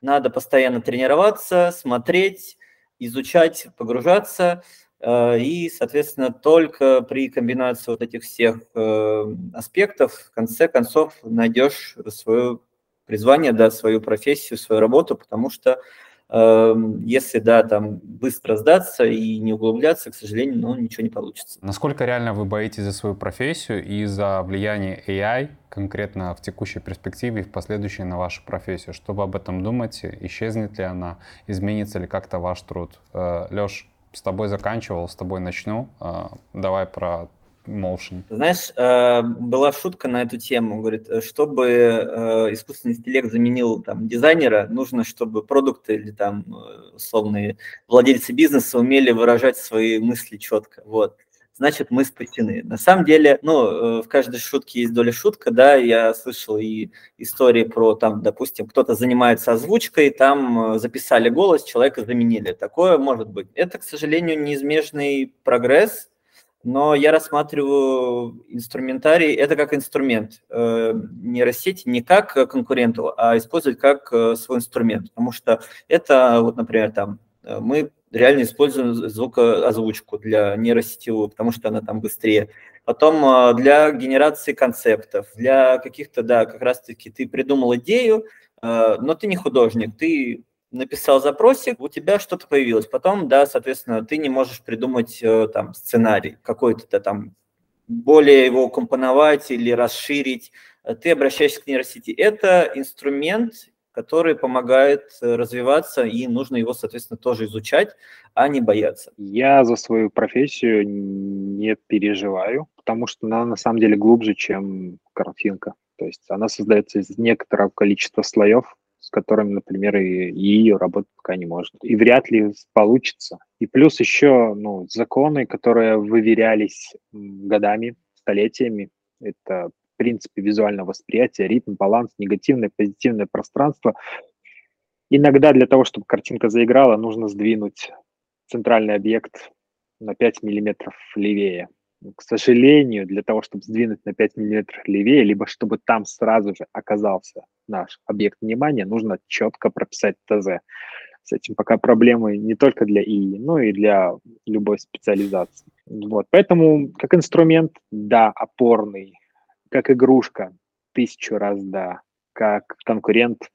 надо постоянно тренироваться, смотреть, изучать, погружаться, э, и, соответственно, только при комбинации вот этих всех э, аспектов в конце концов найдешь свое призвание, да, свою профессию, свою работу, потому что если, да, там быстро сдаться и не углубляться, к сожалению, ну, ничего не получится. Насколько реально вы боитесь за свою профессию и за влияние AI конкретно в текущей перспективе и в последующей на вашу профессию? Что вы об этом думаете? Исчезнет ли она? Изменится ли как-то ваш труд? Э, Леш, с тобой заканчивал, с тобой начну. Э, давай про Motion. Знаешь, э, была шутка на эту тему. Говорит, э, чтобы э, искусственный интеллект заменил там, дизайнера, нужно, чтобы продукты или там условные владельцы бизнеса умели выражать свои мысли четко. Вот значит, мы спасены. На самом деле, ну, в каждой шутке есть доля шутка, да, я слышал и истории про, там, допустим, кто-то занимается озвучкой, там записали голос, человека заменили. Такое может быть. Это, к сожалению, неизбежный прогресс, но я рассматриваю инструментарий, это как инструмент э, нейросети, не как конкуренту, а использовать как э, свой инструмент, потому что это, вот, например, там, э, мы реально используем звукоозвучку для нейросетевую, потому что она там быстрее. Потом для генерации концептов, для каких-то, да, как раз-таки ты придумал идею, но ты не художник, ты написал запросик, у тебя что-то появилось. Потом, да, соответственно, ты не можешь придумать э, там сценарий какой-то там, более его компоновать или расширить. Э, ты обращаешься к нейросети. Это инструмент, который помогает э, развиваться, и нужно его, соответственно, тоже изучать, а не бояться. Я за свою профессию не переживаю, потому что она на самом деле глубже, чем картинка. То есть она создается из некоторого количества слоев, с которыми, например, и, и ее работать пока не может. И вряд ли получится. И плюс еще ну, законы, которые выверялись годами, столетиями. Это в принципе визуального восприятия, ритм, баланс, негативное, позитивное пространство. Иногда для того, чтобы картинка заиграла, нужно сдвинуть центральный объект на 5 миллиметров левее к сожалению, для того, чтобы сдвинуть на 5 миллиметров левее, либо чтобы там сразу же оказался наш объект внимания, нужно четко прописать ТЗ. С этим пока проблемы не только для ИИ, но и для любой специализации. Вот. Поэтому как инструмент, да, опорный, как игрушка, тысячу раз да, как конкурент,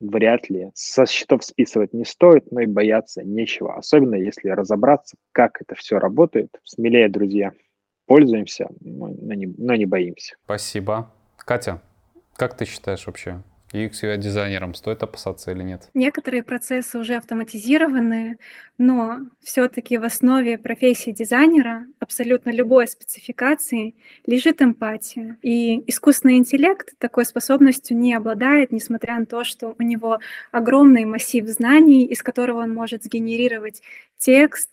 вряд ли. Со счетов списывать не стоит, но и бояться нечего. Особенно если разобраться, как это все работает. Смелее, друзья. Пользуемся, но, не, но не боимся. Спасибо. Катя, как ты считаешь вообще? UX UI дизайнерам стоит опасаться или нет? Некоторые процессы уже автоматизированы, но все-таки в основе профессии дизайнера абсолютно любой спецификации лежит эмпатия. И искусственный интеллект такой способностью не обладает, несмотря на то, что у него огромный массив знаний, из которого он может сгенерировать текст,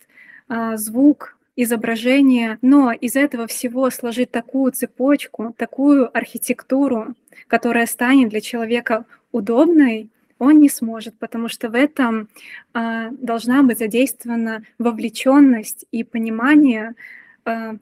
а, звук, изображение, но из этого всего сложить такую цепочку, такую архитектуру, которая станет для человека удобной, он не сможет, потому что в этом а, должна быть задействована вовлеченность и понимание Э,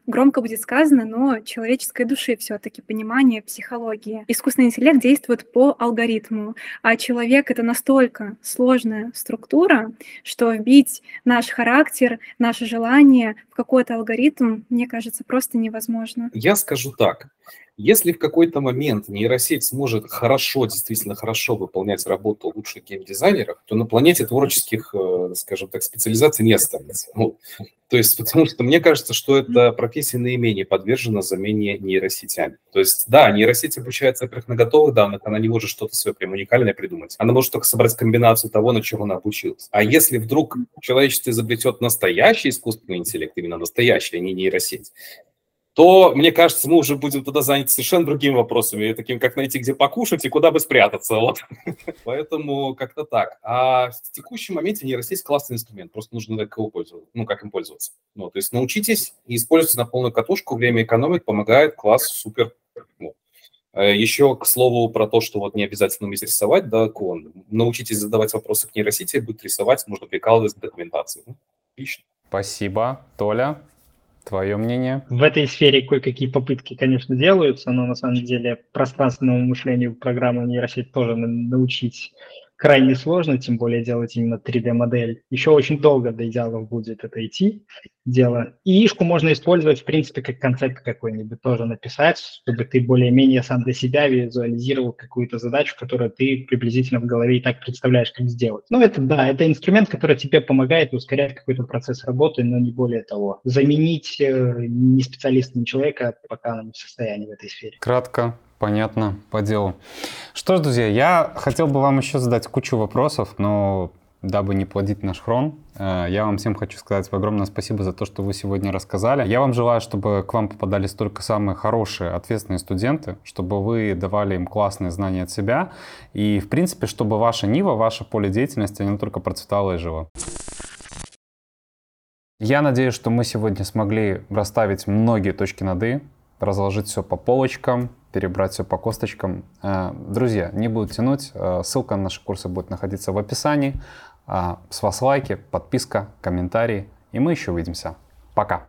громко будет сказано, но человеческой души все-таки понимание психологии. Искусственный интеллект действует по алгоритму, а человек это настолько сложная структура, что вбить наш характер, наши желания в какой-то алгоритм, мне кажется, просто невозможно. Я скажу так. Если в какой-то момент нейросеть сможет хорошо, действительно хорошо выполнять работу лучших геймдизайнеров, то на планете творческих, э, скажем так, специализаций не останется. Ну, то есть, потому что мне кажется, что эта профессия наименее подвержена замене нейросетями. То есть, да, нейросеть обучается, во-первых, на готовых данных, она не может что-то свое прям уникальное придумать. Она может только собрать комбинацию того, на чем она обучилась. А если вдруг человечество изобретет настоящий искусственный интеллект, именно настоящий, а не нейросеть, то, мне кажется, мы уже будем туда заняты совершенно другими вопросами, таким, как найти, где покушать и куда бы спрятаться. Вот. Поэтому как-то так. А в текущем моменте нейросеть классный инструмент, просто нужно как его пользоваться, ну, как им пользоваться. Ну, то есть научитесь и используйте на полную катушку, время экономит, помогает, класс, супер. Ну. Еще, к слову, про то, что вот не обязательно уметь рисовать, да, клон. Научитесь задавать вопросы к нейросети, будет рисовать, можно прикалывать документацию. Ну, отлично. Спасибо. Толя? Твое мнение? В этой сфере кое-какие попытки, конечно, делаются, но на самом деле пространственному мышлению программы нейросеть тоже научить крайне сложно, тем более делать именно 3D-модель. Еще очень долго до идеалов будет это идти, дело. И ишку можно использовать, в принципе, как концепт какой-нибудь тоже написать, чтобы ты более-менее сам для себя визуализировал какую-то задачу, которую ты приблизительно в голове и так представляешь, как сделать. Ну, это да, это инструмент, который тебе помогает ускорять какой-то процесс работы, но не более того. Заменить э, не специалиста, не человека, пока он не в состоянии в этой сфере. Кратко, Понятно, по делу. Что ж, друзья, я хотел бы вам еще задать кучу вопросов, но дабы не плодить наш хрон, э, я вам всем хочу сказать огромное спасибо за то, что вы сегодня рассказали. Я вам желаю, чтобы к вам попадались только самые хорошие, ответственные студенты, чтобы вы давали им классные знания от себя, и, в принципе, чтобы ваша Нива, ваше поле деятельности, не только процветало и жило. Я надеюсь, что мы сегодня смогли расставить многие точки над «и», разложить все по полочкам, перебрать все по косточкам. Э, друзья, не буду тянуть, э, ссылка на наши курсы будет находиться в описании. С вас лайки, подписка, комментарии, и мы еще увидимся. Пока!